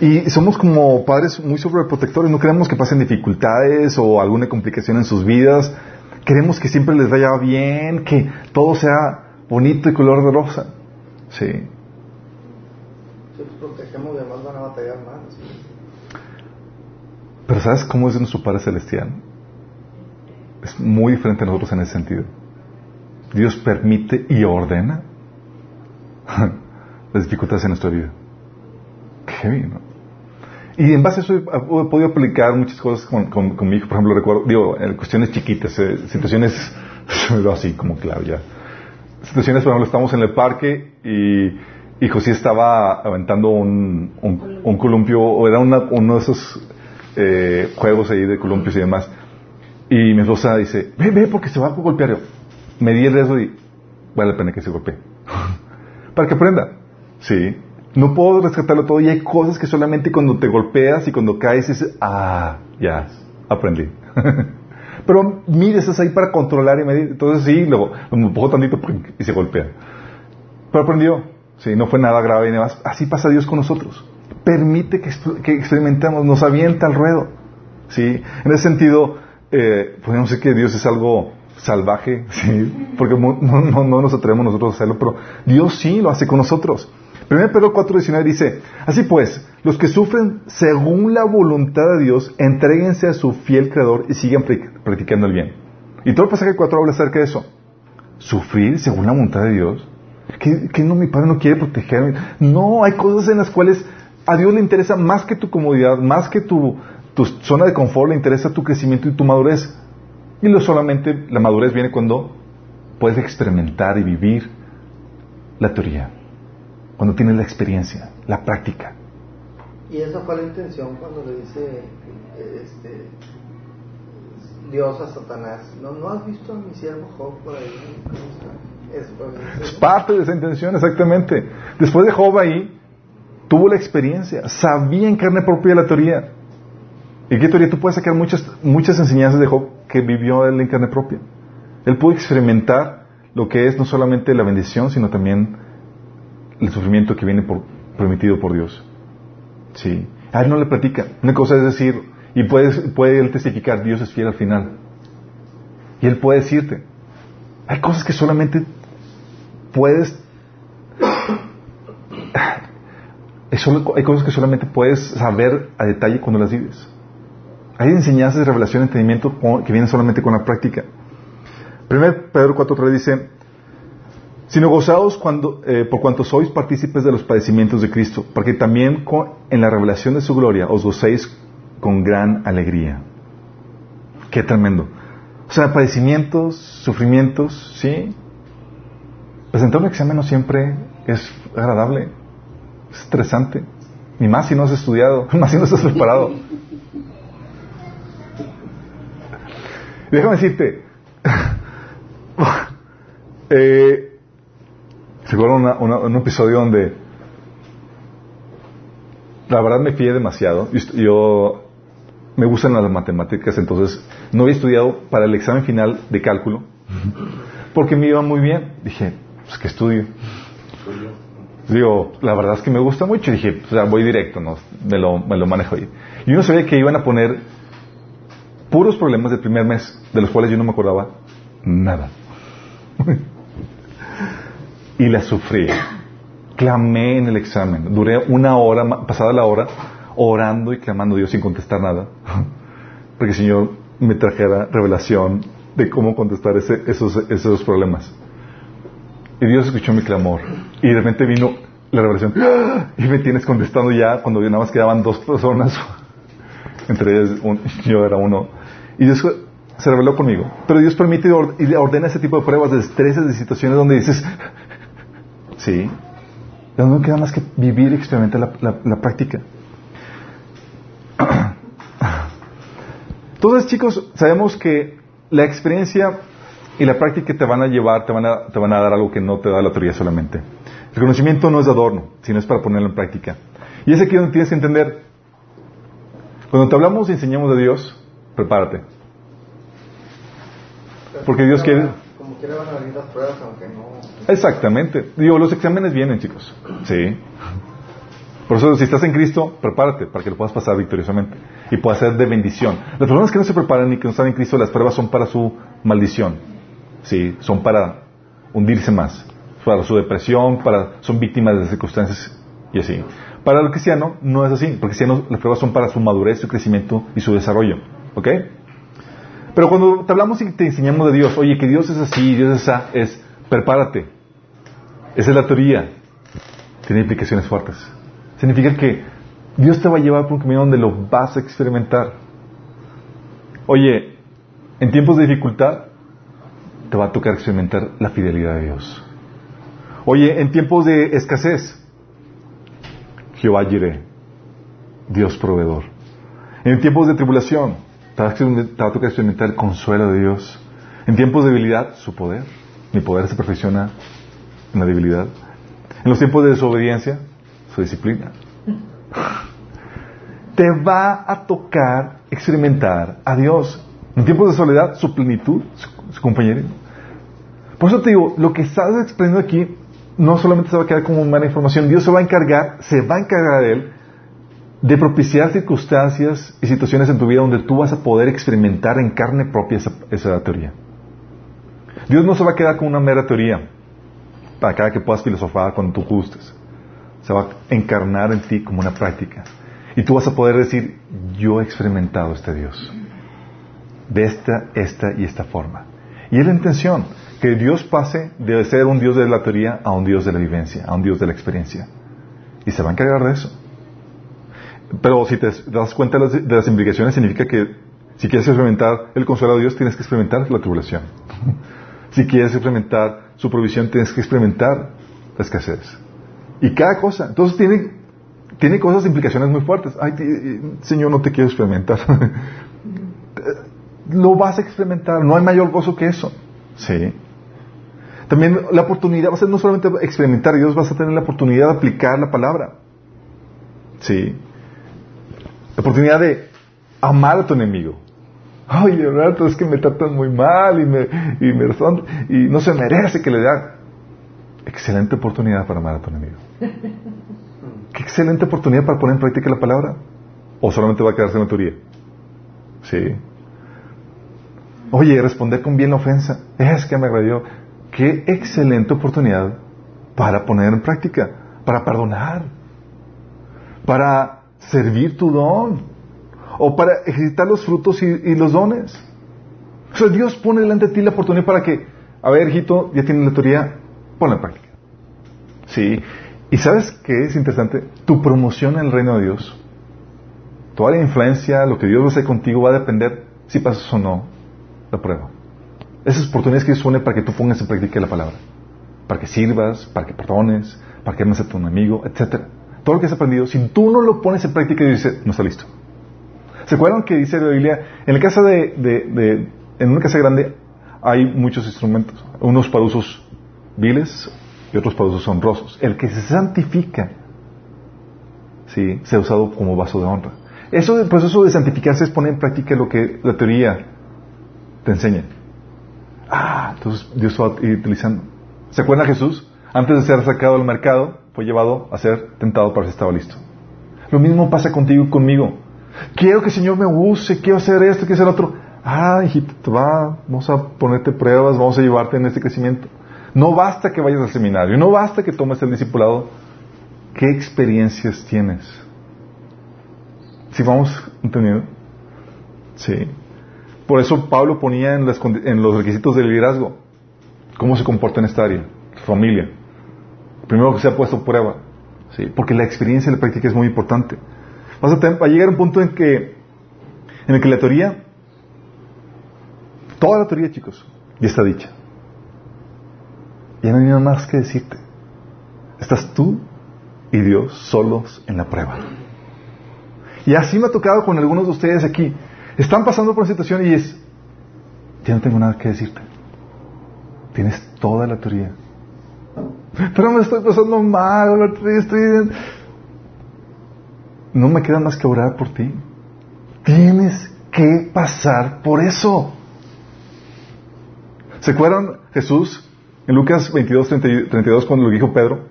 Y somos como padres muy sobreprotectores, no queremos que pasen dificultades o alguna complicación en sus vidas. Queremos que siempre les vaya bien, que todo sea bonito y color de rosa. Sí. Si los protegemos, además van a batallar más. Pero ¿sabes cómo es nuestro Padre Celestial? es muy diferente a nosotros en ese sentido. Dios permite y ordena las dificultades en nuestra vida. Qué bien, ¿no? Y en base a eso he, podido aplicar muchas cosas con, con, mi hijo. Por ejemplo, recuerdo, digo, cuestiones chiquitas, eh, situaciones así como claro ya. Situaciones, por ejemplo, estamos en el parque y, y José estaba aventando un, un, columpio, o era uno de esos eh, juegos ahí de columpios y demás. Y mi esposa dice, ve, ve, porque se va a golpear. Yo, me di el riesgo y vale la pena que se golpee. Para que aprenda. Sí. No puedo rescatarlo todo y hay cosas que solamente cuando te golpeas y cuando caes dices, ah, ya, aprendí. Pero mire, estás ahí para controlar y medir. Entonces sí, luego me empujó tantito y se golpea. Pero aprendió. Sí, no fue nada grave y demás. Así pasa Dios con nosotros. Permite que, que experimentemos, nos avienta al ruedo. Sí. En ese sentido, eh, podemos decir que Dios es algo salvaje, ¿sí? porque no, no, no, nos atrevemos nosotros a hacerlo, pero Dios sí lo hace con nosotros. 1 Pedro 4.19 dice, así pues, los que sufren según la voluntad de Dios, entréguense a su fiel creador y sigan practicando el bien. Y todo el pasaje 4 habla acerca de eso. Sufrir según la voluntad de Dios. ¿Qué, no, mi padre no quiere protegerme? No, hay cosas en las cuales a Dios le interesa más que tu comodidad, más que tu tu zona de confort le interesa tu crecimiento y tu madurez. Y lo solamente la madurez viene cuando puedes experimentar y vivir la teoría, cuando tienes la experiencia, la práctica. Y esa fue la intención cuando le dice este, Dios a Satanás, ¿no, ¿no has visto a mi siervo Job por ahí? ¿Cómo está? Es, Es parte de esa intención, exactamente. Después de Job ahí, tuvo la experiencia, sabía en carne propia la teoría. ¿Y qué teoría? Tú puedes sacar muchas, muchas enseñanzas de Job que vivió él en carne propia. Él pudo experimentar lo que es no solamente la bendición, sino también el sufrimiento que viene permitido por Dios. Sí. A él no le platica. Una cosa es decir, y puede, puede él testificar, Dios es fiel al final. Y él puede decirte, hay cosas que solamente puedes... Hay, cosas que solamente puedes saber a detalle cuando las vives. Hay enseñanzas, revelación, entendimiento que vienen solamente con la práctica. 1 Pedro 4.3 dice, sino gozaos cuando, eh, por cuanto sois partícipes de los padecimientos de Cristo, para que también en la revelación de su gloria os gocéis con gran alegría. Qué tremendo. O sea, padecimientos, sufrimientos, ¿sí? Presentar un examen no siempre es agradable, es estresante. Ni más si no has estudiado, más si no estás preparado. Déjame decirte, eh, ¿se acuerdan un episodio donde la verdad me fié demasiado? Yo, yo- me gustan las matemáticas, entonces no había estudiado para el examen final de cálculo porque me iba muy bien. Dije, pues que estudio. Digo, la verdad es que me gusta mucho. Dije, o voy directo, ¿no? Me lo, me lo manejo ahí. Y uno sabía que iban a poner puros problemas del primer mes, de los cuales yo no me acordaba nada. y la sufrí. Clamé en el examen. Duré una hora, pasada la hora, orando y clamando a Dios sin contestar nada. Porque el Señor me trajera revelación de cómo contestar ese- esos, esos problemas. Y Dios escuchó mi clamor. Y de repente vino la revelación. Y me tienes contestando ya cuando nada más quedaban dos personas. Entre ellas un- yo era uno. Y Dios se reveló conmigo. Pero Dios permite y ordena ese tipo de pruebas, de estreses, de situaciones donde dices, sí, no queda más que vivir y experimentar la, la- práctica. Entonces, chicos, sabemos que la experiencia y la práctica te van a llevar, te van a, te van a dar algo que no te da la teoría solamente. El conocimiento no es adorno, sino es para ponerlo en práctica. Y es aquí donde tienes que entender. Cuando te hablamos y enseñamos de Dios, prepárate. Porque Dios quiere- Como quiera van a venir las pruebas, aunque no. Exactamente. Digo, los exámenes vienen, chicos. Sí. Por eso, si estás en Cristo, prepárate para que lo puedas pasar victoriosamente y pueda ser de bendición. Las personas que no se preparan y que no están en Cristo, las pruebas son para su maldición. Sí, son para hundirse más, para su depresión, para son víctimas de circunstancias y así. Para el cristiano no es así, porque el cristiano las pruebas son para su madurez, su crecimiento y su desarrollo. ¿Ok? Pero cuando te hablamos y te enseñamos de Dios, oye, que Dios es así, Dios es esa, es prepárate. Esa es la teoría. Tiene implicaciones fuertes. Significa que Dios te va a llevar por un camino donde lo vas a experimentar. Oye, en tiempos de dificultad te va a tocar experimentar la fidelidad de Dios. Oye, en tiempos de escasez, Jehová Jireh, Dios proveedor. En tiempos de tribulación, te va, a experimentar- el consuelo de Dios. En tiempos de debilidad, su poder. Mi poder se perfecciona en la debilidad. En los tiempos de desobediencia, su disciplina. Te va a tocar experimentar a Dios. En tiempos de soledad, su plenitud, su, su compañerismo. Por eso te digo, lo que estás expresando aquí no solamente se va a quedar como mera información, Dios se va a encargar, se va a encargar de él de propiciar circunstancias y situaciones en tu vida donde tú vas a poder experimentar en carne propia esa, teoría. Dios no se va a quedar con una mera teoría para cada que puedas filosofar cuando tú gustes. Se va a encarnar en ti como una práctica. Y tú vas a poder decir, yo he experimentado este Dios. De esta, esta y esta forma. Y es la intención, que Dios pase de ser un Dios de la teoría a un Dios de la vivencia, a un Dios de la experiencia. Y se va a encargar de eso. Pero si te das cuenta de las, implicaciones, significa que si quieres experimentar el consuelo de Dios, tienes que experimentar la tribulación. si quieres experimentar su provisión, tienes que experimentar la escasez. Y cada cosa. Entonces tiene, tiene cosas, implicaciones muy fuertes. Ay, Señor, no te quiero experimentar. Lo vas a experimentar. No hay mayor gozo que eso. Sí. También la oportunidad va a ser no solamente experimentar, Dios vas a tener la oportunidad de aplicar la palabra. Sí. La oportunidad de amar a tu enemigo. Ay, Leonardo, es que me tratan muy mal y me, y me y no se merece que le da. Excelente oportunidad para amar a tu enemigo. Qué excelente oportunidad para poner en práctica la palabra. O solamente va a quedarse en la teoría. Sí. Oye, responder con bien la ofensa. Es que me agradió. Qué excelente oportunidad para poner en práctica, para perdonar, para servir tu don o para ejercitar los frutos y, los dones. O sea, Dios pone delante de ti la oportunidad para que, a ver, hijito, ya tienes la teoría, ponla en práctica. Sí. Y sabes qué es interesante? Tu promoción en el reino de Dios, toda la influencia, lo que Dios va a hacer contigo va a depender si pasas o no la prueba. Esas oportunidades que Dios pone para que tú pongas en práctica la palabra. Para que sirvas, para que perdones, para que ames a tu amigo, etc. Todo lo que has aprendido, si tú no lo pones en práctica, Dios dice, no está listo. ¿Se acuerdan que dice la Biblia, en la casa de, de, en una casa grande hay muchos instrumentos, unos para usos viles y otros para usos honrosos. El que se santifica, sí, se ha usado como vaso de honra. Eso, el proceso de santificarse es poner en práctica lo que la teoría te enseña. Ah, entonces Dios va a utilizando. ¿Se acuerda Jesús? Antes de ser sacado al mercado, fue llevado a ser tentado para ver si estaba listo. Lo mismo pasa contigo y conmigo. Quiero que el Señor me use, quiero hacer esto, quiero hacer otro. Ah, hijito, va, vamos a ponerte pruebas, vamos a llevarte en este crecimiento. No basta que vayas al seminario, no basta que tomes el discipulado. ¿Qué experiencias tienes? ¿Sí vamos entendiendo? Sí. Por eso Pablo ponía en, en los requisitos del liderazgo cómo se comporta en esta área, familia. Primero que se ha puesto a prueba. ¿sí? Porque la experiencia y la práctica es muy importante. Vas a, llegar a un punto en que, en el que la teoría, toda la teoría, chicos, ya está dicha. Ya no hay nada más que decirte. Estás tú y Dios solos en la prueba. Y así me ha tocado con algunos de ustedes aquí. Están pasando por una situación y es, ya no tengo nada que decirte. Tienes toda la teoría. Pero me estoy pasando mal, estoy no me queda más que orar por ti. Tienes que pasar por eso. ¿Se acuerdan Jesús en Lucas 22, 32 cuando lo dijo Pedro?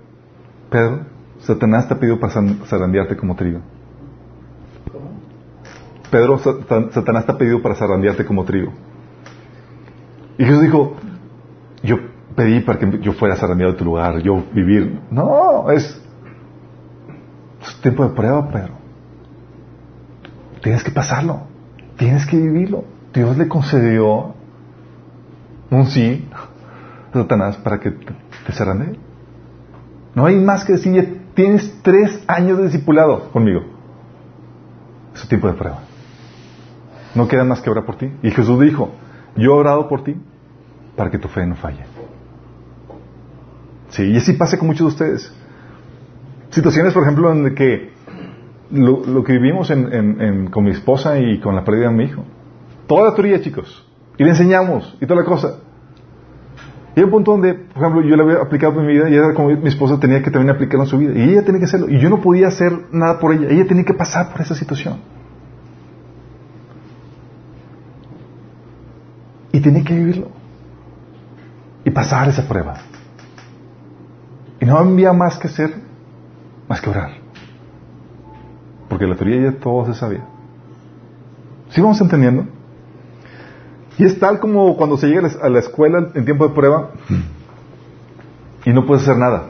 Pedro, Satanás te ha pedido para zarandearte como trigo. Pedro, Satanás te ha pedido para zarandearte como trigo. Y Jesús dijo, yo pedí para que yo fuera zarandeado de tu lugar, yo vivir. No, es tiempo de prueba, Pedro. Tienes que pasarlo. Tienes que vivirlo. Dios le concedió un sí a Satanás para que te, te No hay más que decir, tienes tres años de discipulado conmigo. Es un tiempo de prueba. No queda más que orar por ti. Y Jesús dijo, yo he orado por ti para que tu fe no falle. Sí, y así pasa con muchos de ustedes. Situaciones, por ejemplo, en que lo, que vivimos con mi esposa y con la pérdida de mi hijo. Toda la teoría, chicos. Y le enseñamos y toda la cosa. Y hay un punto donde, por ejemplo, yo le había aplicado en mi vida y era como mi esposa tenía que también aplicarlo en su vida. Y ella tenía que hacerlo. Y yo no podía hacer nada por ella. Ella tenía que pasar por esa situación. Y tenía que vivirlo. Y pasar esa prueba. Y no había más que hacer más que orar. Porque la teoría ya todo se sabía. ¿Sí vamos entendiendo? Y es tal como cuando se llega a la escuela en tiempo de prueba y no puedes hacer nada.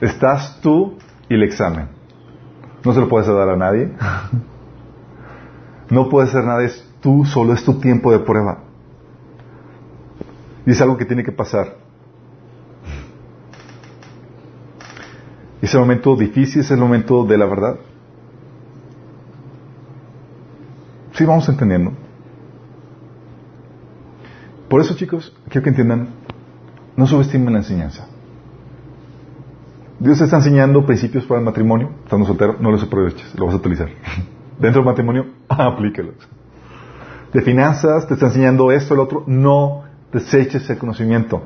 Estás tú y el examen. No se lo puedes dar a nadie. No puedes hacer nada, es tú solo, es tu tiempo de prueba. Y es algo que tiene que pasar. Es el momento difícil, es el momento de la verdad. Sí, vamos entendiendo. Por eso, chicos, quiero que entiendan, no subestimen la enseñanza. Dios está enseñando principios para el matrimonio. Estando soltero, no los aproveches, lo vas a utilizar. Dentro del matrimonio, aplícalos. De finanzas, te está enseñando esto, el otro, no deseches el conocimiento.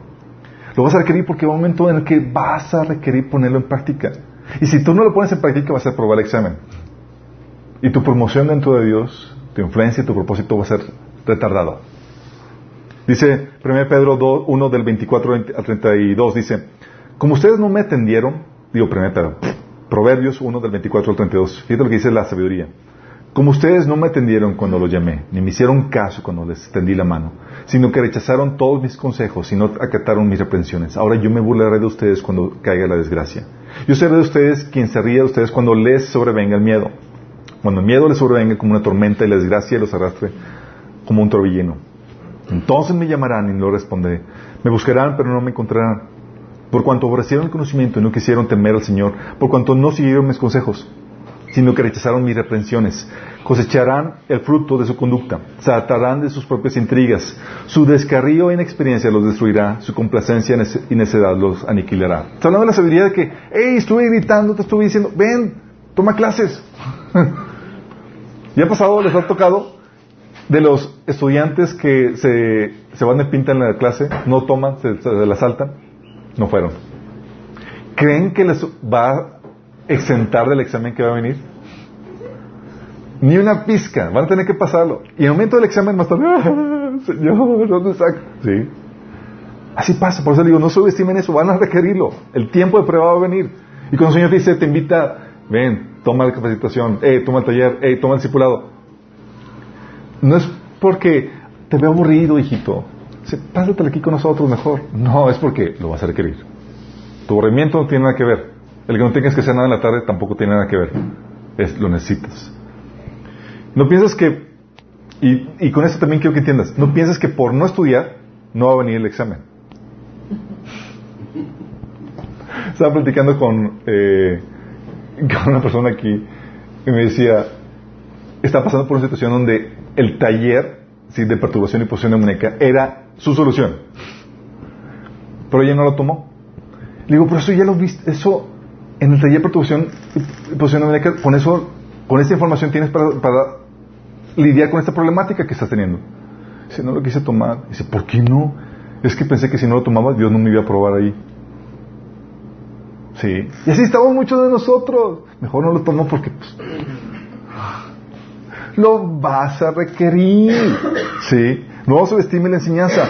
Lo vas a requerir porque va un momento en el que vas a requerir ponerlo en práctica. Y si tú no lo pones en práctica, vas a probar el examen. Y tu promoción dentro de Dios, tu influencia, tu propósito va a ser retardado. Dice 1 Pedro 2, 1 del 24 al 32, dice, como ustedes no me atendieron, digo 1 Pedro, Proverbios 1 del 24 al 32, fíjate lo que dice la sabiduría. Como ustedes no me atendieron cuando los llamé, ni me hicieron caso cuando les tendí la mano, sino que rechazaron todos mis consejos y no acataron mis reprensiones, ahora yo me burlaré de ustedes cuando caiga la desgracia. Yo seré de ustedes quien se ríe de ustedes cuando les sobrevenga el miedo. Cuando el miedo les sobrevenga como una tormenta y la desgracia los arrastre como un torbellino. Entonces me llamarán y no responderé. Me buscarán pero no me encontrarán. Por cuanto aborrecieron el conocimiento y no quisieron temer al Señor, por cuanto no siguieron mis consejos, sino que rechazaron mis reprensiones, cosecharán el fruto de su conducta, se atarán de sus propias intrigas, su descarrío e inexperiencia los destruirá, su complacencia y necedad los aniquilará. Está hablando de la sabiduría de que, hey, estuve gritando, te estuve diciendo, ven, toma clases. ¿Ya ha pasado, les ha tocado de los estudiantes que se, se van de pinta en la clase, no toman, se, se la saltan? No fueron. ¿Creen que les va exentar del examen que va a venir? Ni una pizca, van a tener que pasarlo. Y en el momento del examen más tarde, ¡Ah, Señor, ¿dónde saca? Sí. Así pasa, por eso digo, no subestimen eso, van a requerirlo. El tiempo de prueba va a venir. Y cuando el Señor te dice, te invita, ven, toma la capacitación, eh, toma el taller, eh, toma el discipulado. No es porque te veo aburrido, hijito. Pásatelo aquí con nosotros mejor. No, es porque lo vas a requerir. Tu aburrimiento no tiene nada que ver. El que no tengas que hacer nada en la tarde tampoco tiene nada que ver. Es, lo necesitas. No piensas que, y, y con esto también quiero que entiendas, no piensas que por no estudiar no va a venir el examen. Estaba platicando con, eh, con una persona aquí y me decía, está pasando por una situación donde el taller ¿sí? de perturbación y posición demoníaca era su solución. Pero ella no lo tomó. Le digo, pero eso ya lo viste, eso en el taller de posición demoníaca, con eso, con esta información tienes para, para lidiar con esta problemática que estás teniendo. Dice, no lo quise tomar. Dice, ¿por qué no? Es que pensé que si no lo tomaba, Dios no me iba a probar ahí. Sí. Y así estamos muchos de nosotros. Mejor no lo tomo porque pues, lo vas a requerir. Sí. No subestime la enseñanza,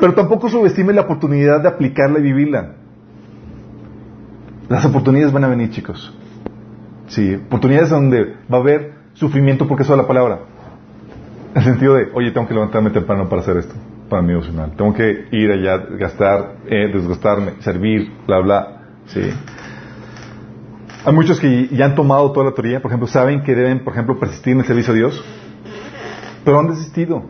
pero tampoco subestime la oportunidad de aplicarla y vivirla. Las oportunidades van a venir, chicos. Sí, oportunidades donde va a haber sufrimiento porque eso es la palabra. En el sentido de, oye, tengo que levantarme temprano para hacer esto, para mi devocional. Tengo que ir allá, gastar, eh, desgastarme, servir, bla, bla. Sí. Hay muchos que ya han tomado toda la teoría, por ejemplo, saben que deben, por ejemplo, persistir en el servicio a Dios, pero han desistido.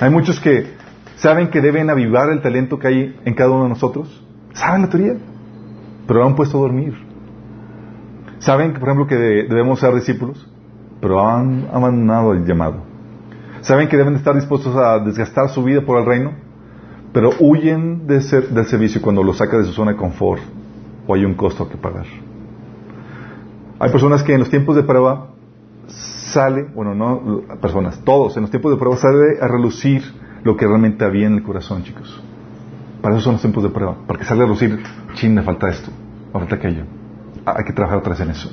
Hay muchos que saben que deben avivar el talento que hay en cada uno de nosotros, saben la teoría, pero lo han puesto a dormir. Saben, por ejemplo, que debemos ser discípulos, pero han abandonado el llamado. Saben que deben estar dispuestos a desgastar su vida por el reino, pero huyen de ser, del servicio cuando lo saca de su zona de confort o hay un costo que pagar. Hay personas que en los tiempos de prueba sale, bueno, no personas, todos en los tiempos de prueba sale a relucir lo que realmente había en el corazón, chicos. Para eso son los tiempos de prueba, para que salga a relucir, chin, me falta esto, me falta aquello. Hay que trabajar otra vez en eso.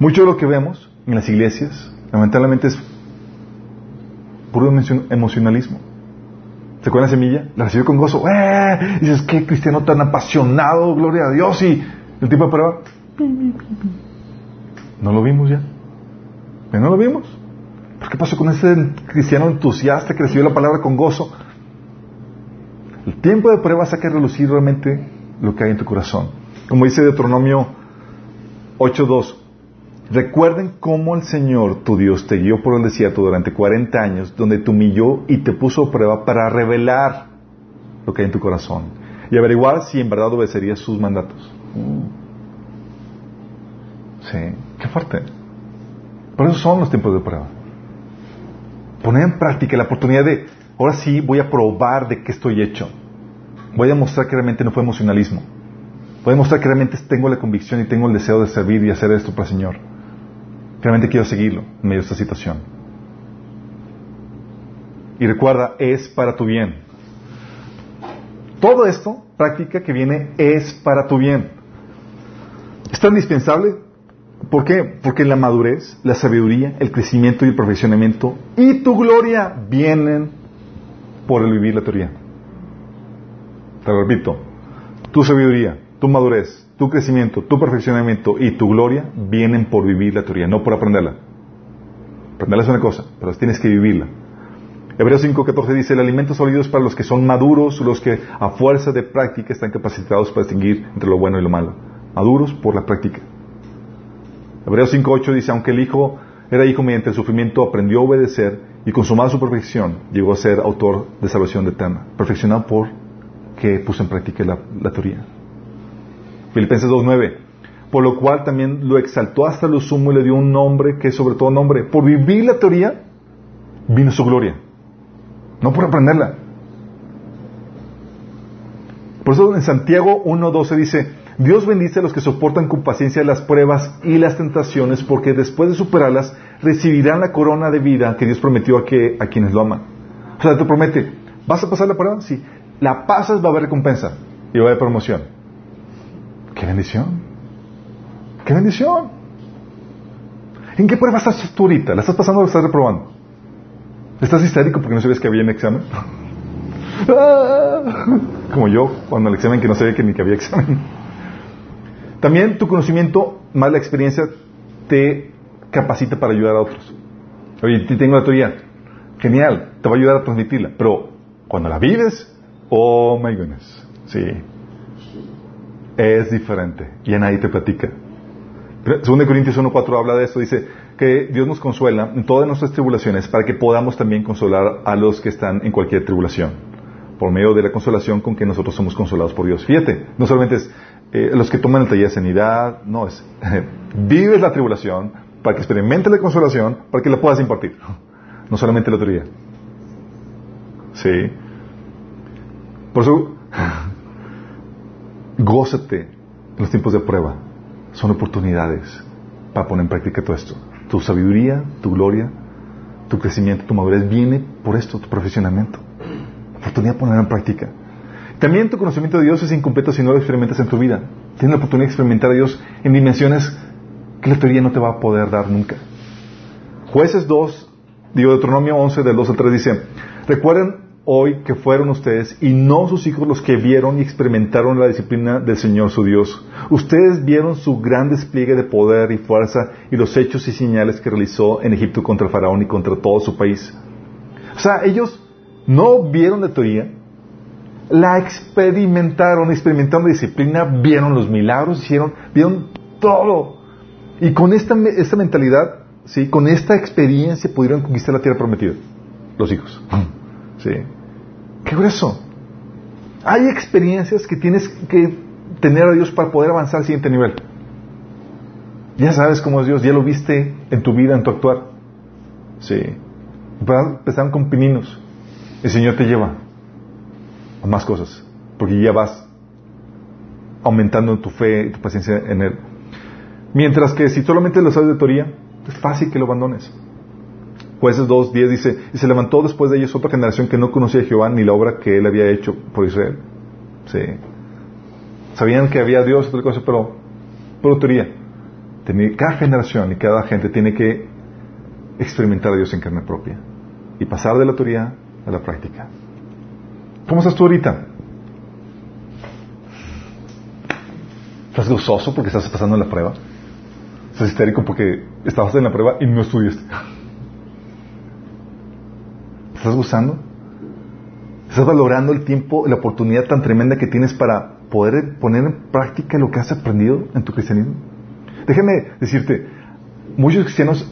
Mucho de lo que vemos en las iglesias, lamentablemente, es puro emocionalismo. ¿Se acuerdan de semilla? La recibió con gozo. ¡Eh! Dices, qué cristiano tan apasionado, gloria a Dios. Y el tipo de prueba. No lo vimos ya. ¿Ya no lo vimos? ¿Pero qué pasó con ese cristiano entusiasta que recibió la palabra con gozo? El tiempo de prueba saca a relucir realmente lo que hay en tu corazón. Como dice Deuteronomio 8.2. Recuerden cómo el Señor, tu Dios, te guió por el desierto durante 40 años, donde te humilló y te puso a prueba para revelar lo que hay en tu corazón y averiguar si en verdad obedecerías sus mandatos. Sí, qué fuerte. Por eso son los tiempos de prueba. Poner en práctica la oportunidad de, ahora sí voy a probar de qué estoy hecho. Voy a mostrar que realmente no fue emocionalismo. Voy a mostrar que realmente tengo la convicción y tengo el deseo de servir y hacer esto para el Señor. Realmente quiero seguirlo en medio de esta situación. Y recuerda, es para tu bien. Todo esto, práctica que viene, es para tu bien. Es tan indispensable. ¿Por qué? Porque la madurez, la sabiduría, el crecimiento y el perfeccionamiento y tu gloria vienen por el vivir la teoría. Te lo repito, tu sabiduría, tu madurez, tu crecimiento, tu perfeccionamiento y tu gloria vienen por vivir la teoría, no por aprenderla. Aprenderla es una cosa, pero tienes que vivirla. Hebreos 5.14 dice, el alimento sólido es para los que son maduros, los que a fuerza de práctica están capacitados para distinguir entre lo bueno y lo malo. Maduros por la práctica. Hebreos 5.8 dice, aunque el Hijo era hijo mediante el sufrimiento, aprendió a obedecer y consumada su perfección, llegó a ser autor de salvación de eterna. Perfeccionado por que puso en práctica la, la teoría. Filipenses 2.9 por lo cual también lo exaltó hasta lo sumo y le dio un nombre que es sobre todo nombre. Por vivir la teoría, vino su gloria no por aprenderla. Por eso en Santiago 1.12 dice, Dios bendice a los que soportan con paciencia las pruebas y las tentaciones, porque después de superarlas recibirán la corona de vida que Dios prometió a, que, a quienes lo aman. O sea, te promete, ¿vas a pasar la prueba? Sí. La pasas, va a haber recompensa y va a haber promoción. ¡Qué bendición! ¡Qué bendición! ¿En qué prueba estás tú ahorita? ¿La estás pasando o la estás reprobando? ¿Estás histérico porque no sabes que había un examen? Como yo, cuando el examen que no sabía que ni que había examen. También tu conocimiento más la experiencia te capacita para ayudar a otros. Oye, tengo la teoría. Genial, te va a ayudar a transmitirla. Pero cuando la vives, oh my goodness, sí, es diferente. Y a nadie te platica. 2 Corintios 1.4 habla de esto, dice, que Dios nos consuela en todas nuestras tribulaciones para que podamos también consolar a los que están en cualquier tribulación, por medio de la consolación con que nosotros somos consolados por Dios. Fíjate, no solamente es eh, los que toman el taller de sanidad, no, es vives la tribulación para que experimentes la consolación, para que la puedas impartir, no solamente la teoría. Sí. Por eso, gózate en los tiempos de prueba, son oportunidades para poner en práctica todo esto. Tu sabiduría, tu gloria, tu crecimiento, tu madurez viene por esto, tu profesionamiento. oportunidad de poner en práctica. También tu conocimiento de Dios es incompleto si no lo experimentas en tu vida. Tienes la oportunidad de experimentar a Dios en dimensiones que la teoría no te va a poder dar nunca. Jueces 2, digo Deuteronomio 11, del 2 al 3 dice, recuerden hoy que fueron ustedes y no sus hijos los que vieron y experimentaron la disciplina del Señor su Dios. Ustedes vieron su gran despliegue de poder y fuerza y los hechos y señales que realizó en Egipto contra el faraón y contra todo su país. O sea, ellos no vieron la teoría, la experimentaron, experimentaron disciplina, vieron los milagros, hicieron, vieron todo. Y con esta, esta mentalidad, ¿sí? con esta experiencia pudieron conquistar la tierra prometida, los hijos. ¿Sí? Qué grueso. Hay experiencias que tienes que tener a Dios para poder avanzar al siguiente nivel. Ya sabes cómo es Dios, ya lo viste en tu vida, en tu actuar. Sí. Empezaron con pininos. El Señor te lleva más cosas, porque ya vas aumentando tu fe y tu paciencia en Él. Mientras que si solamente lo sabes de teoría, es fácil que lo abandones. Jueces 2.10 dice, y se levantó después de ellos otra generación que no conocía a Jehová ni la obra que él había hecho por Israel. Sí. Sabían que había Dios otra cosa, pero por teoría. Cada generación y cada gente tiene que experimentar a Dios en carne propia y pasar de la teoría a la práctica. ¿Cómo estás tú ahorita? ¿Estás gozoso porque estás pasando la prueba? ¿Estás histérico porque estabas en la prueba y no estudiaste? ¿Estás gozando? ¿Estás valorando el tiempo, la oportunidad tan tremenda que tienes para poder poner en práctica lo que has aprendido en tu cristianismo? Déjame decirte, muchos cristianos,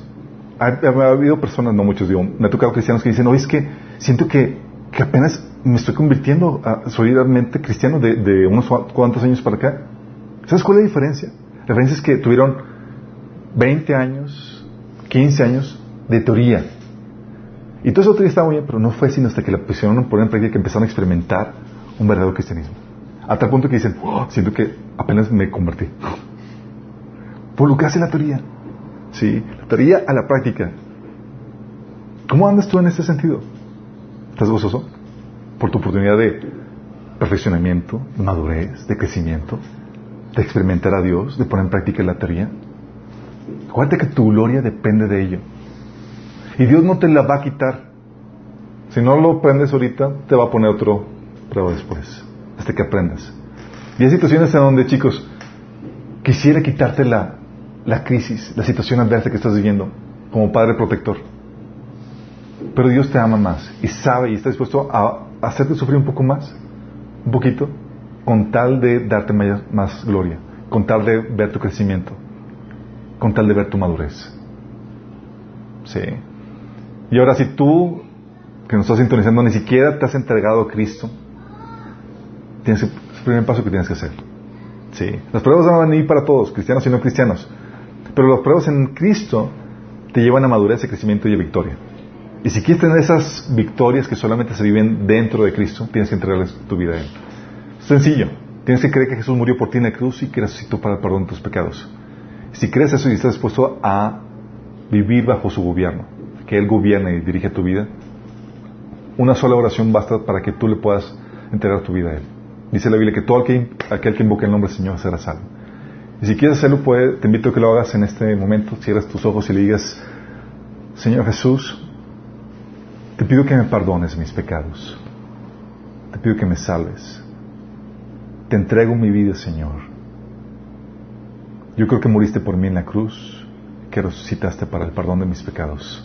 ha, habido personas, no muchos, digo, me ha tocado cristianos que dicen, no, es que siento que, que apenas me estoy convirtiendo a, solidariamente cristiano de, unos cuantos años para acá. ¿Sabes cuál es la diferencia? La diferencia es que tuvieron 20 años, 15 años de teoría. Y todo eso teoría estaba muy bien, pero no fue sino hasta que la pusieron a poner en práctica que empezaron a experimentar un verdadero cristianismo. A tal punto que dicen, oh, siento que apenas me convertí. Por lo que hace la teoría. Sí, la teoría a la práctica. ¿Cómo andas tú en ese sentido? ¿Estás gozoso? Por tu oportunidad de perfeccionamiento, de madurez, de crecimiento, de experimentar a Dios, de poner en práctica la teoría. Acuérdate que tu gloria depende de ello. Y Dios no te la va a quitar. Si no lo aprendes ahorita, te va a poner otro prueba después, hasta que aprendas. Y hay situaciones en donde, chicos, quisiera quitarte la, la crisis, la situación adversa que estás viviendo, como Padre protector. Pero Dios te ama más y sabe y está dispuesto a hacerte sufrir un poco más, un poquito, con tal de darte más gloria, con tal de ver tu crecimiento, con tal de ver tu madurez. Sí. Y ahora si tú, que nos estás sintonizando, ni siquiera te has entregado a Cristo, tienes que, es el primer paso que tienes que hacer. Sí. Las pruebas van a venir para todos, cristianos y no cristianos. Pero las pruebas en Cristo te llevan a madurez, a crecimiento y a victoria. Y si quieres tener esas victorias que solamente se viven dentro de Cristo, tienes que entregarles tu vida a Él. Sencillo. Tienes que creer que Jesús murió por ti en la cruz y que resucitó para el perdón de tus pecados. Si crees eso y estás dispuesto a vivir bajo su gobierno, que Él gobierne y dirige tu vida, una sola oración basta para que tú le puedas entregar tu vida a Él. Dice la Biblia que todo aquel, que invoque el nombre del Señor será salvo. Y si quieres hacerlo, puede, te invito a que lo hagas en este momento. Cierras tus ojos y le digas, Señor Jesús, te pido que me perdones mis pecados. Te pido que me salves. Te entrego mi vida, Señor. Yo creo que moriste por mí en la cruz, que resucitaste para el perdón de mis pecados.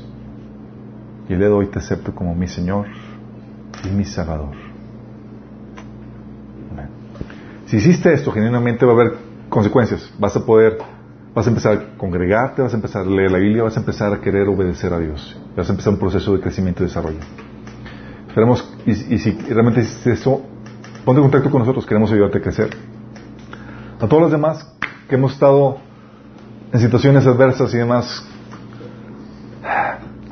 Y el día de hoy te acepto como mi Señor y mi Salvador. Si hiciste esto, genuinamente va a haber consecuencias. Vas a poder, vas a empezar a congregarte, vas a empezar a leer la Biblia, vas a empezar a querer obedecer a Dios. Vas a empezar un proceso de crecimiento y desarrollo. Esperemos, y, si realmente hiciste eso, ponte en contacto con nosotros, queremos ayudarte a crecer. A todos los demás que hemos estado en situaciones adversas y demás,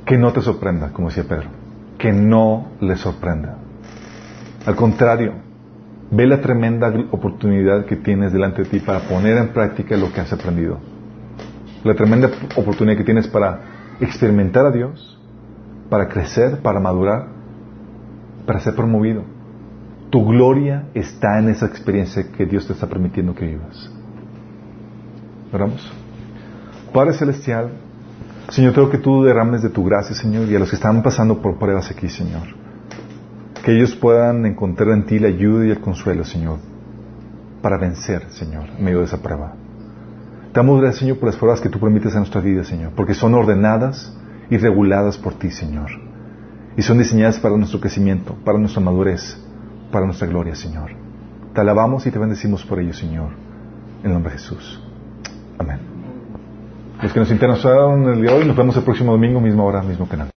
que no te sorprenda, como decía Pedro, que no le sorprenda. Al contrario, ve la tremenda oportunidad que tienes delante de ti para poner en práctica lo que has aprendido. La tremenda oportunidad que tienes para experimentar a Dios, para crecer, para madurar, para ser promovido. Tu gloria está en esa experiencia que Dios te está permitiendo que vivas. Oramos. Padre Celestial, Señor, tengo que tú derrames de tu gracia, Señor, y a los que están pasando por pruebas aquí, Señor. Que ellos puedan encontrar en ti la ayuda y el consuelo, Señor, para vencer, Señor, en medio de esa prueba. Te damos gracias, Señor, por las pruebas que tú permites en nuestra vida, Señor, porque son ordenadas y reguladas por ti, Señor. Y son diseñadas para nuestro crecimiento, para nuestra madurez, para nuestra gloria, Señor. Te alabamos y te bendecimos por ello, Señor. En el nombre de Jesús. Amén. Los que nos interesaron el día de hoy, nos vemos el próximo domingo, misma hora, mismo canal.